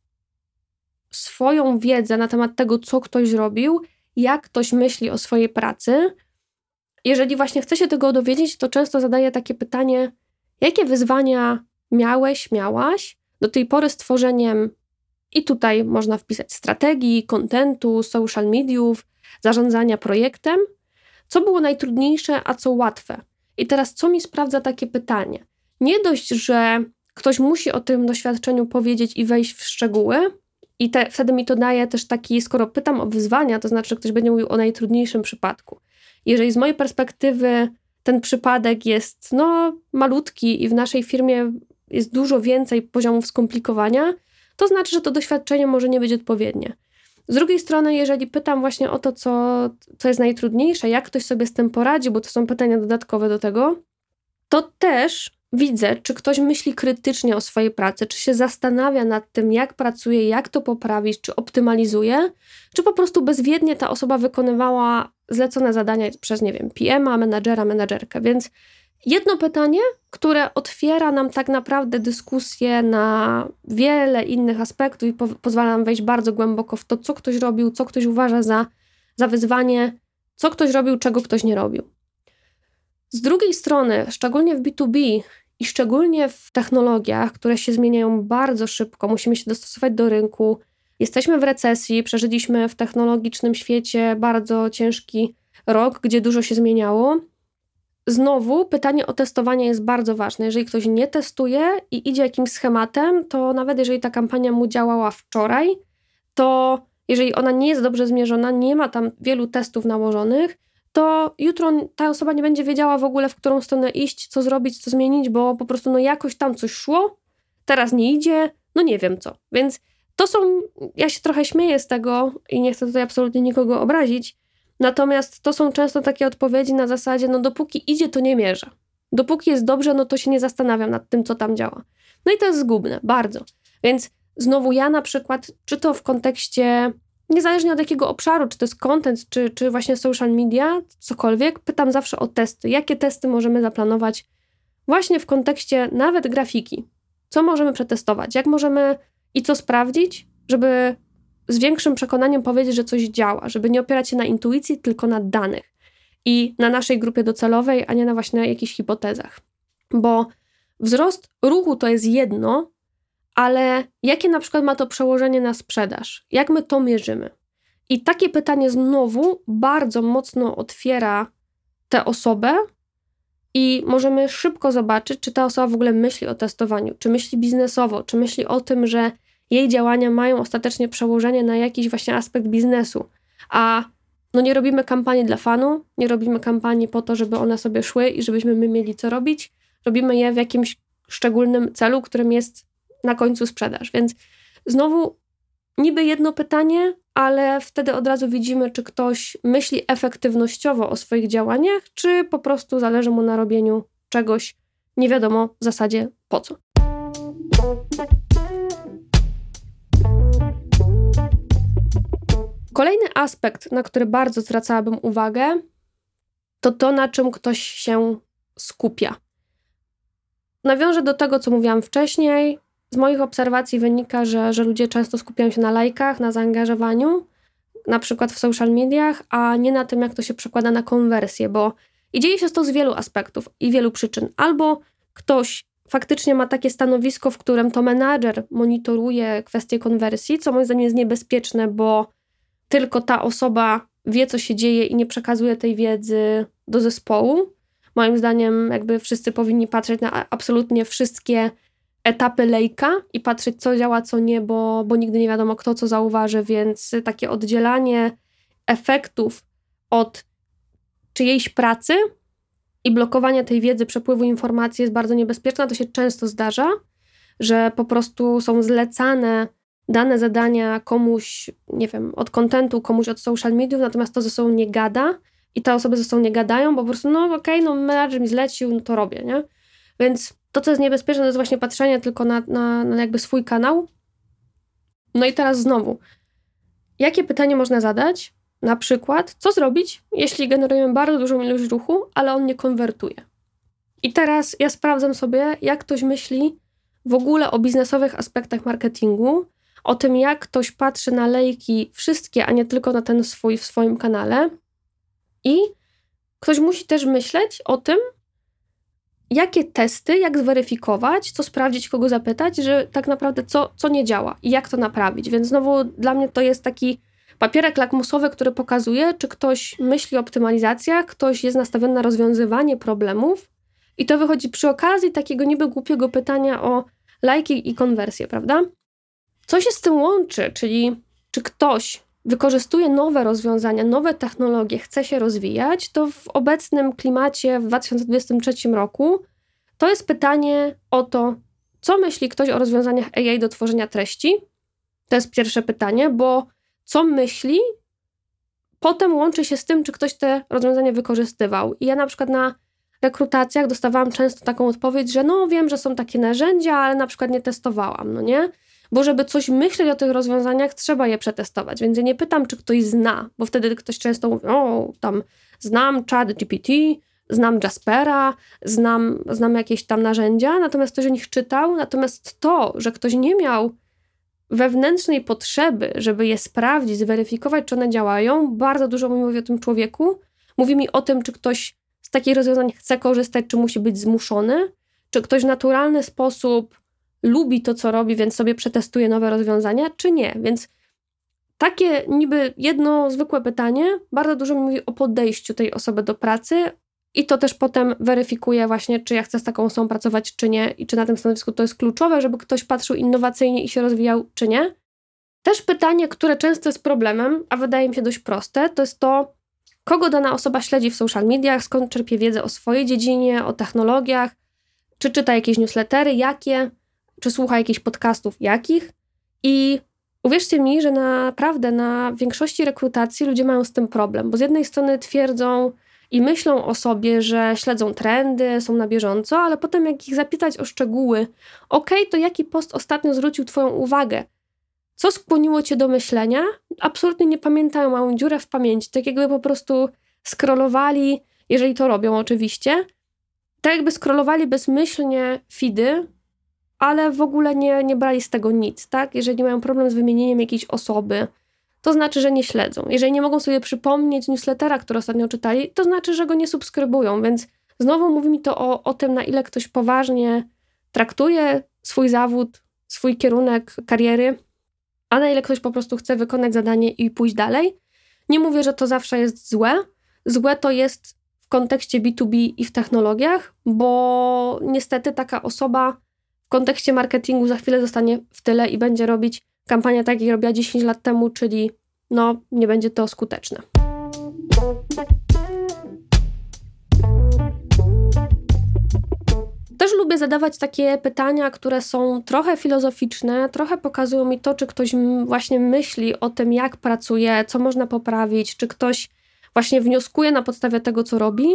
swoją wiedzę na temat tego, co ktoś zrobił, jak ktoś myśli o swojej pracy. Jeżeli właśnie chcę się tego dowiedzieć, to często zadaję takie pytanie: jakie wyzwania miałeś, miałaś do tej pory z tworzeniem, i tutaj można wpisać strategii, kontentu, social mediów, zarządzania projektem, co było najtrudniejsze, a co łatwe. I teraz, co mi sprawdza takie pytanie? Nie dość, że ktoś musi o tym doświadczeniu powiedzieć i wejść w szczegóły, i te, wtedy mi to daje też taki, skoro pytam o wyzwania, to znaczy, że ktoś będzie mówił o najtrudniejszym przypadku. Jeżeli z mojej perspektywy ten przypadek jest no, malutki i w naszej firmie jest dużo więcej poziomów skomplikowania, to znaczy, że to doświadczenie może nie być odpowiednie. Z drugiej strony, jeżeli pytam właśnie o to, co, co jest najtrudniejsze, jak ktoś sobie z tym poradzi, bo to są pytania dodatkowe do tego, to też widzę, czy ktoś myśli krytycznie o swojej pracy, czy się zastanawia nad tym, jak pracuje, jak to poprawić, czy optymalizuje, czy po prostu bezwiednie ta osoba wykonywała zlecone zadania przez, nie wiem, PM-a, menadżera, menadżerkę. Więc jedno pytanie, które otwiera nam tak naprawdę dyskusję na wiele innych aspektów i po pozwala nam wejść bardzo głęboko w to, co ktoś robił, co ktoś uważa za, za wyzwanie, co ktoś robił, czego ktoś nie robił. Z drugiej strony, szczególnie w B2B i szczególnie w technologiach, które się zmieniają bardzo szybko, musimy się dostosować do rynku. Jesteśmy w recesji, przeżyliśmy w technologicznym świecie bardzo ciężki rok, gdzie dużo się zmieniało. Znowu pytanie o testowanie jest bardzo ważne. Jeżeli ktoś nie testuje i idzie jakimś schematem, to nawet jeżeli ta kampania mu działała wczoraj, to jeżeli ona nie jest dobrze zmierzona, nie ma tam wielu testów nałożonych, to jutro ta osoba nie będzie wiedziała w ogóle, w którą stronę iść, co zrobić, co zmienić, bo po prostu no jakoś tam coś szło, teraz nie idzie, no nie wiem co. Więc to są, ja się trochę śmieję z tego i nie chcę tutaj absolutnie nikogo obrazić, natomiast to są często takie odpowiedzi na zasadzie, no dopóki idzie, to nie mierzę. Dopóki jest dobrze, no to się nie zastanawiam nad tym, co tam działa. No i to jest zgubne, bardzo. Więc znowu ja na przykład, czy to w kontekście niezależnie od jakiego obszaru, czy to jest content, czy, czy właśnie social media, cokolwiek, pytam zawsze o testy. Jakie testy możemy zaplanować właśnie w kontekście nawet grafiki? Co możemy przetestować? Jak możemy i co sprawdzić, żeby z większym przekonaniem powiedzieć, że coś działa, żeby nie opierać się na intuicji, tylko na danych i na naszej grupie docelowej, a nie na właśnie jakichś hipotezach. Bo wzrost ruchu to jest jedno, ale jakie na przykład ma to przełożenie na sprzedaż? Jak my to mierzymy? I takie pytanie znowu bardzo mocno otwiera tę osobę i możemy szybko zobaczyć, czy ta osoba w ogóle myśli o testowaniu, czy myśli biznesowo, czy myśli o tym, że jej działania mają ostatecznie przełożenie na jakiś właśnie aspekt biznesu. A no nie robimy kampanii dla fanu, nie robimy kampanii po to, żeby one sobie szły i żebyśmy my mieli co robić. Robimy je w jakimś szczególnym celu, którym jest na końcu sprzedaż. Więc znowu niby jedno pytanie, ale wtedy od razu widzimy, czy ktoś myśli efektywnościowo o swoich działaniach, czy po prostu zależy mu na robieniu czegoś nie wiadomo w zasadzie po co. Kolejny aspekt, na który bardzo zwracałabym uwagę, to to, na czym ktoś się skupia. Nawiążę do tego, co mówiłam wcześniej. Z moich obserwacji wynika, że, że ludzie często skupiają się na lajkach, na zaangażowaniu, na przykład w social mediach, a nie na tym, jak to się przekłada na konwersję, bo i dzieje się to z wielu aspektów i wielu przyczyn. Albo ktoś faktycznie ma takie stanowisko, w którym to menadżer monitoruje kwestie konwersji, co moim zdaniem jest niebezpieczne, bo tylko ta osoba wie, co się dzieje i nie przekazuje tej wiedzy do zespołu. Moim zdaniem, jakby wszyscy powinni patrzeć na absolutnie wszystkie etapy lejka i patrzeć, co działa, co nie, bo, bo nigdy nie wiadomo, kto co zauważy, więc takie oddzielanie efektów od czyjejś pracy i blokowanie tej wiedzy, przepływu informacji jest bardzo niebezpieczne. To się często zdarza, że po prostu są zlecane dane zadania komuś, nie wiem, od kontentu, komuś od social mediów, natomiast to ze sobą nie gada i te osoby ze sobą nie gadają, bo po prostu, no okej, okay, no menadżer mi zlecił, no to robię, nie? Więc to, co jest niebezpieczne, to jest właśnie patrzenie tylko na, na, na jakby swój kanał. No i teraz znowu, jakie pytanie można zadać? Na przykład, co zrobić, jeśli generujemy bardzo dużą ilość ruchu, ale on nie konwertuje? I teraz ja sprawdzam sobie, jak ktoś myśli w ogóle o biznesowych aspektach marketingu, o tym, jak ktoś patrzy na lejki wszystkie, a nie tylko na ten swój w swoim kanale. I ktoś musi też myśleć o tym, jakie testy, jak zweryfikować, co sprawdzić, kogo zapytać, że tak naprawdę co, co nie działa i jak to naprawić. Więc znowu dla mnie to jest taki papierek lakmusowy, który pokazuje, czy ktoś myśli o optymalizacjach, ktoś jest nastawiony na rozwiązywanie problemów. I to wychodzi przy okazji takiego niby głupiego pytania o lajki i konwersję, prawda? Co się z tym łączy, czyli czy ktoś wykorzystuje nowe rozwiązania, nowe technologie, chce się rozwijać, to w obecnym klimacie w 2023 roku to jest pytanie o to, co myśli ktoś o rozwiązaniach AI do tworzenia treści. To jest pierwsze pytanie, bo co myśli, potem łączy się z tym, czy ktoś te rozwiązania wykorzystywał. I ja na przykład na rekrutacjach dostawałam często taką odpowiedź, że no wiem, że są takie narzędzia, ale na przykład nie testowałam, no nie? Bo żeby coś myśleć o tych rozwiązaniach, trzeba je przetestować. Więc ja nie pytam, czy ktoś zna, bo wtedy ktoś często mówi, o tam znam chat GPT, znam Jaspera, znam, znam jakieś tam narzędzia, natomiast ktoś o nich czytał, natomiast to, że ktoś nie miał wewnętrznej potrzeby, żeby je sprawdzić, zweryfikować, czy one działają, bardzo dużo mi mówi o tym człowieku. Mówi mi o tym, czy ktoś z takich rozwiązań chce korzystać, czy musi być zmuszony, czy ktoś w naturalny sposób lubi to, co robi, więc sobie przetestuje nowe rozwiązania, czy nie. Więc takie niby jedno zwykłe pytanie bardzo dużo mi mówi o podejściu tej osoby do pracy, i to też potem weryfikuje właśnie, czy ja chcę z taką osobą pracować, czy nie, i czy na tym stanowisku to jest kluczowe, żeby ktoś patrzył innowacyjnie i się rozwijał, czy nie. Też pytanie, które często jest problemem, a wydaje mi się dość proste, to jest to, kogo dana osoba śledzi w social mediach, skąd czerpie wiedzę o swojej dziedzinie, o technologiach, czy czyta jakieś newslettery, jakie, czy słucha jakichś podcastów, jakich. I uwierzcie mi, że naprawdę na większości rekrutacji ludzie mają z tym problem, bo z jednej strony twierdzą, i myślą o sobie, że śledzą trendy, są na bieżąco, ale potem jak ich zapytać o szczegóły, ok, to jaki post ostatnio zwrócił Twoją uwagę? Co skłoniło Cię do myślenia? Absolutnie nie pamiętają, mają dziurę w pamięci, tak jakby po prostu scrollowali, jeżeli to robią oczywiście, tak jakby scrollowali bezmyślnie feedy, ale w ogóle nie, nie brali z tego nic, tak? Jeżeli mają problem z wymienieniem jakiejś osoby, to znaczy, że nie śledzą. Jeżeli nie mogą sobie przypomnieć newslettera, który ostatnio czytali, to znaczy, że go nie subskrybują, więc znowu mówi mi to o, o tym, na ile ktoś poważnie traktuje swój zawód, swój kierunek kariery, a na ile ktoś po prostu chce wykonać zadanie i pójść dalej. Nie mówię, że to zawsze jest złe. Złe to jest w kontekście B2B i w technologiach, bo niestety taka osoba kontekście marketingu za chwilę zostanie w tyle i będzie robić kampania tak, jak robiła 10 lat temu, czyli no, nie będzie to skuteczne. Też lubię zadawać takie pytania, które są trochę filozoficzne, trochę pokazują mi to, czy ktoś właśnie myśli o tym, jak pracuje, co można poprawić, czy ktoś właśnie wnioskuje na podstawie tego, co robi.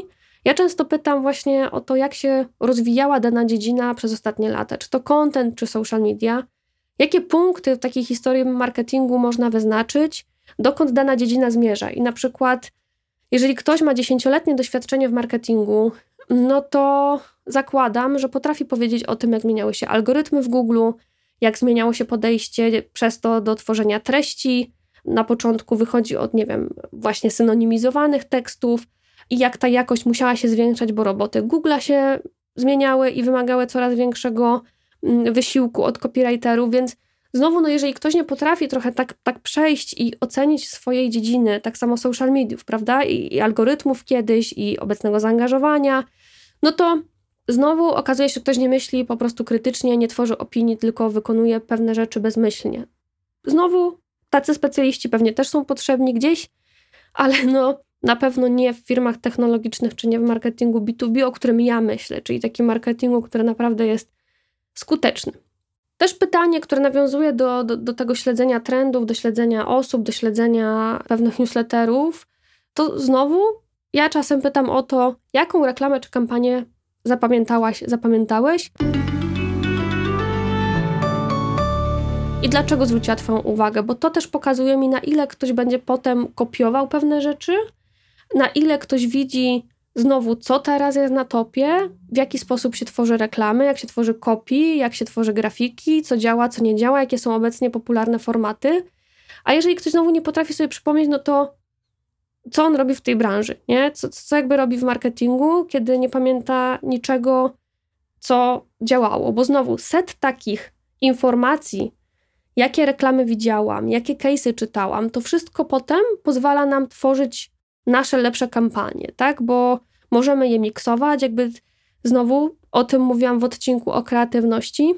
Ja często pytam właśnie o to, jak się rozwijała dana dziedzina przez ostatnie lata, czy to content, czy social media, Jakie punkty w takiej historii marketingu można wyznaczyć, dokąd dana dziedzina zmierza? I na przykład, jeżeli ktoś ma dziesięcioletnie doświadczenie w marketingu, no to zakładam, że potrafi powiedzieć o tym, jak zmieniały się algorytmy w Google, jak zmieniało się podejście przez to do tworzenia treści. Na początku wychodzi od, nie wiem, właśnie synonimizowanych tekstów i jak ta jakość musiała się zwiększać, bo roboty Google'a się zmieniały i wymagały coraz większego Mm, wysiłku od copywriterów, więc znowu, no jeżeli ktoś nie potrafi trochę tak, tak przejść i ocenić swojej dziedziny, tak samo social mediów, prawda, I, i algorytmów kiedyś, i obecnego zaangażowania, no to znowu okazuje się, że ktoś nie myśli po prostu krytycznie, nie tworzy opinii, tylko wykonuje pewne rzeczy bezmyślnie. Znowu tacy specjaliści pewnie też są potrzebni gdzieś, ale no na pewno nie w firmach technologicznych, czy nie w marketingu B2B, o którym ja myślę, czyli takim marketingu, który naprawdę jest skuteczny. Też pytanie, które nawiązuje do, do, do, tego śledzenia trendów, do śledzenia osób, do śledzenia pewnych newsletterów, to znowu ja czasem pytam o to, jaką reklamę czy kampanię zapamiętałaś, zapamiętałeś i dlaczego zwróciła Twoją uwagę, bo to też pokazuje mi, na ile ktoś będzie potem kopiował pewne rzeczy, na ile ktoś widzi znowu, co teraz jest na topie, w jaki sposób się tworzy reklamy, jak się tworzy kopii, jak się tworzy grafiki, co działa, co nie działa, jakie są obecnie popularne formaty. A jeżeli ktoś znowu nie potrafi sobie przypomnieć, no to co on robi w tej branży, nie? Co, co jakby robi w marketingu, kiedy nie pamięta niczego, co działało. Bo znowu, set takich informacji, jakie reklamy widziałam, jakie case'y czytałam, to wszystko potem pozwala nam tworzyć nasze lepsze kampanie, tak? Bo możemy je miksować, jakby znowu o tym mówiłam w odcinku o kreatywności,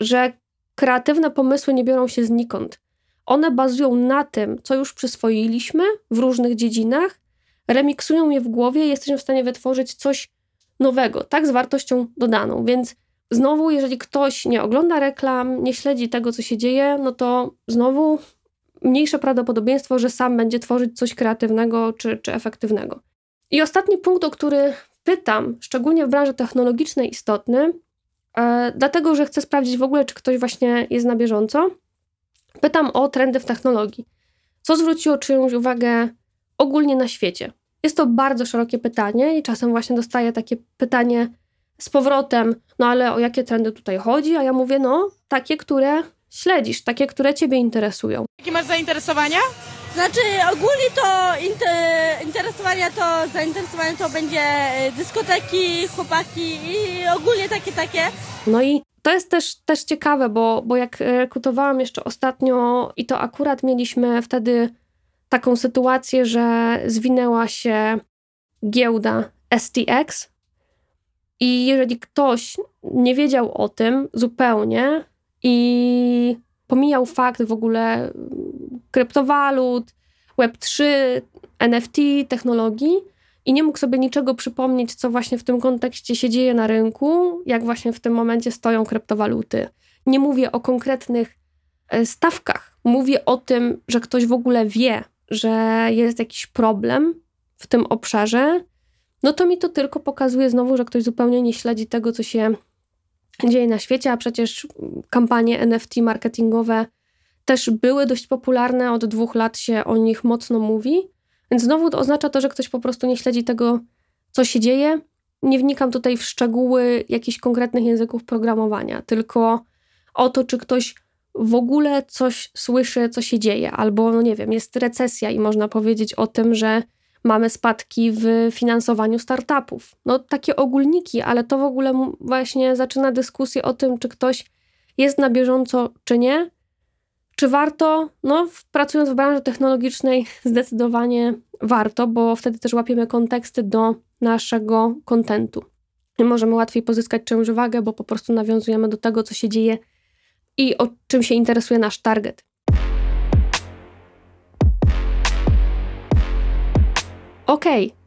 że kreatywne pomysły nie biorą się znikąd. One bazują na tym, co już przyswoiliśmy w różnych dziedzinach, remiksują je w głowie i jesteśmy w stanie wytworzyć coś nowego, tak, z wartością dodaną. Więc znowu, jeżeli ktoś nie ogląda reklam, nie śledzi tego, co się dzieje, no to znowu mniejsze prawdopodobieństwo, że sam będzie tworzyć coś kreatywnego czy, czy efektywnego. I ostatni punkt, o który pytam, szczególnie w branży technologicznej, istotny, e, dlatego że chcę sprawdzić w ogóle, czy ktoś właśnie jest na bieżąco. Pytam o trendy w technologii. Co zwróciło czyjąś uwagę ogólnie na świecie? Jest to bardzo szerokie pytanie i czasem właśnie dostaję takie pytanie z powrotem, no ale o jakie trendy tutaj chodzi? A ja mówię, no takie, które śledzisz, takie, które ciebie interesują. Jakie masz zainteresowania? Znaczy ogólnie to inter, interesowania to zainteresowanie to będzie e, dyskoteki, chłopaki i ogólnie takie takie. No i to jest też, też ciekawe, bo, bo jak rekrutowałam jeszcze ostatnio i to akurat mieliśmy wtedy taką sytuację, że zwinęła się giełda STX i jeżeli ktoś nie wiedział o tym zupełnie i pomijał fakt w ogóle kryptowalut, Web3, NFT, technologii i nie mógł sobie niczego przypomnieć, co właśnie w tym kontekście się dzieje na rynku, jak właśnie w tym momencie stoją kryptowaluty. Nie mówię o konkretnych e, stawkach, mówię o tym, że ktoś w ogóle wie, że jest jakiś problem w tym obszarze, no to mi to tylko pokazuje znowu, że ktoś zupełnie nie śledzi tego, co się dzieje na świecie, a przecież kampanie NFT marketingowe też były dość popularne, od dwóch lat się o nich mocno mówi, więc znowu to oznacza to, że ktoś po prostu nie śledzi tego, co się dzieje. Nie wnikam tutaj w szczegóły jakichś konkretnych języków programowania, tylko o to, czy ktoś w ogóle coś słyszy, co się dzieje, albo, no nie wiem, jest recesja i można powiedzieć o tym, że mamy spadki w finansowaniu startupów. No takie ogólniki, ale to w ogóle właśnie zaczyna dyskusję o tym, czy ktoś jest na bieżąco, czy nie. Czy warto? No, pracując w branży technologicznej, zdecydowanie warto, bo wtedy też łapiemy konteksty do naszego kontentu. Możemy łatwiej pozyskać czyjąś uwagę, bo po prostu nawiązujemy do tego, co się dzieje i o czym się interesuje nasz target. Ok,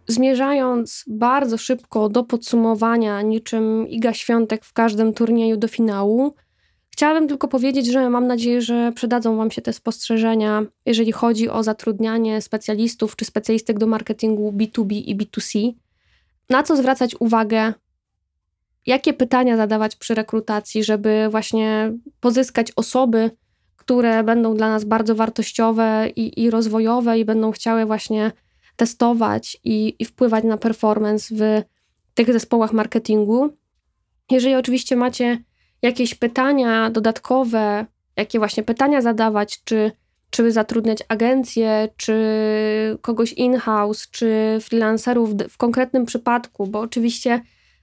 zmierzając bardzo szybko do podsumowania, niczym Iga Świątek w każdym turnieju do finału, chciałabym tylko powiedzieć, że mam nadzieję, że przydadzą Wam się te spostrzeżenia, jeżeli chodzi o zatrudnianie specjalistów czy specjalistek do marketingu B2B i B2C. Na co zwracać uwagę, jakie pytania zadawać przy rekrutacji, żeby właśnie pozyskać osoby, które będą dla nas bardzo wartościowe i, i rozwojowe i będą chciały właśnie testować i, i wpływać na performance w tych zespołach marketingu. Jeżeli oczywiście macie jakieś pytania dodatkowe, jakie właśnie pytania zadawać, czy, czy zatrudniać agencję, czy kogoś in-house, czy freelancerów w konkretnym przypadku, bo oczywiście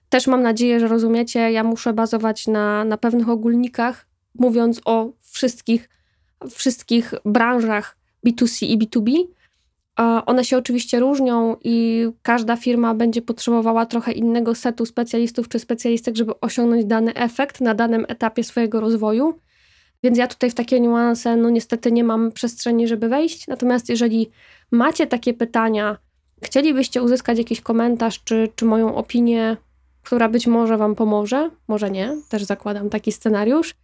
też mam nadzieję, że rozumiecie, ja muszę bazować na, na pewnych ogólnikach, mówiąc o wszystkich, wszystkich branżach B2C i B2B, one się oczywiście różnią i każda firma będzie potrzebowała trochę innego setu specjalistów czy specjalistek, żeby osiągnąć dany efekt na danym etapie swojego rozwoju. Więc ja tutaj w takie niuanse, no niestety nie mam przestrzeni, żeby wejść. Natomiast jeżeli macie takie pytania, chcielibyście uzyskać jakiś komentarz czy, czy moją opinię, która być może Wam pomoże, może nie, też zakładam taki scenariusz,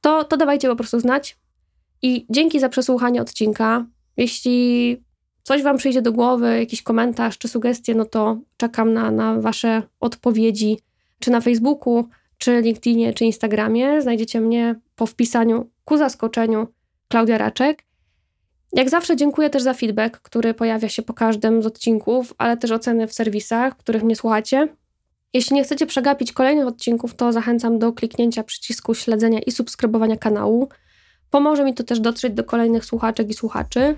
to, to dawajcie po prostu znać. I dzięki za przesłuchanie odcinka. Jeśli coś Wam przyjdzie do głowy, jakiś komentarz czy sugestie, no to czekam na, na Wasze odpowiedzi, czy na Facebooku, czy LinkedInie, czy Instagramie. Znajdziecie mnie po wpisaniu ku zaskoczeniu Klaudia Raczek. Jak zawsze dziękuję też za feedback, który pojawia się po każdym z odcinków, ale też oceny w serwisach, których mnie słuchacie. Jeśli nie chcecie przegapić kolejnych odcinków, to zachęcam do kliknięcia przycisku śledzenia i subskrybowania kanału. Pomoże mi to też dotrzeć do kolejnych słuchaczek i słuchaczy.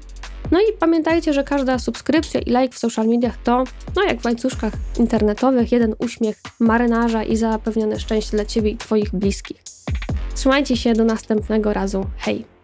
No i pamiętajcie, że każda subskrypcja i like w social mediach to, no jak w łańcuszkach internetowych, jeden uśmiech marynarza i zapewnione szczęście dla Ciebie i Twoich bliskich. Trzymajcie się do następnego razu. Hej!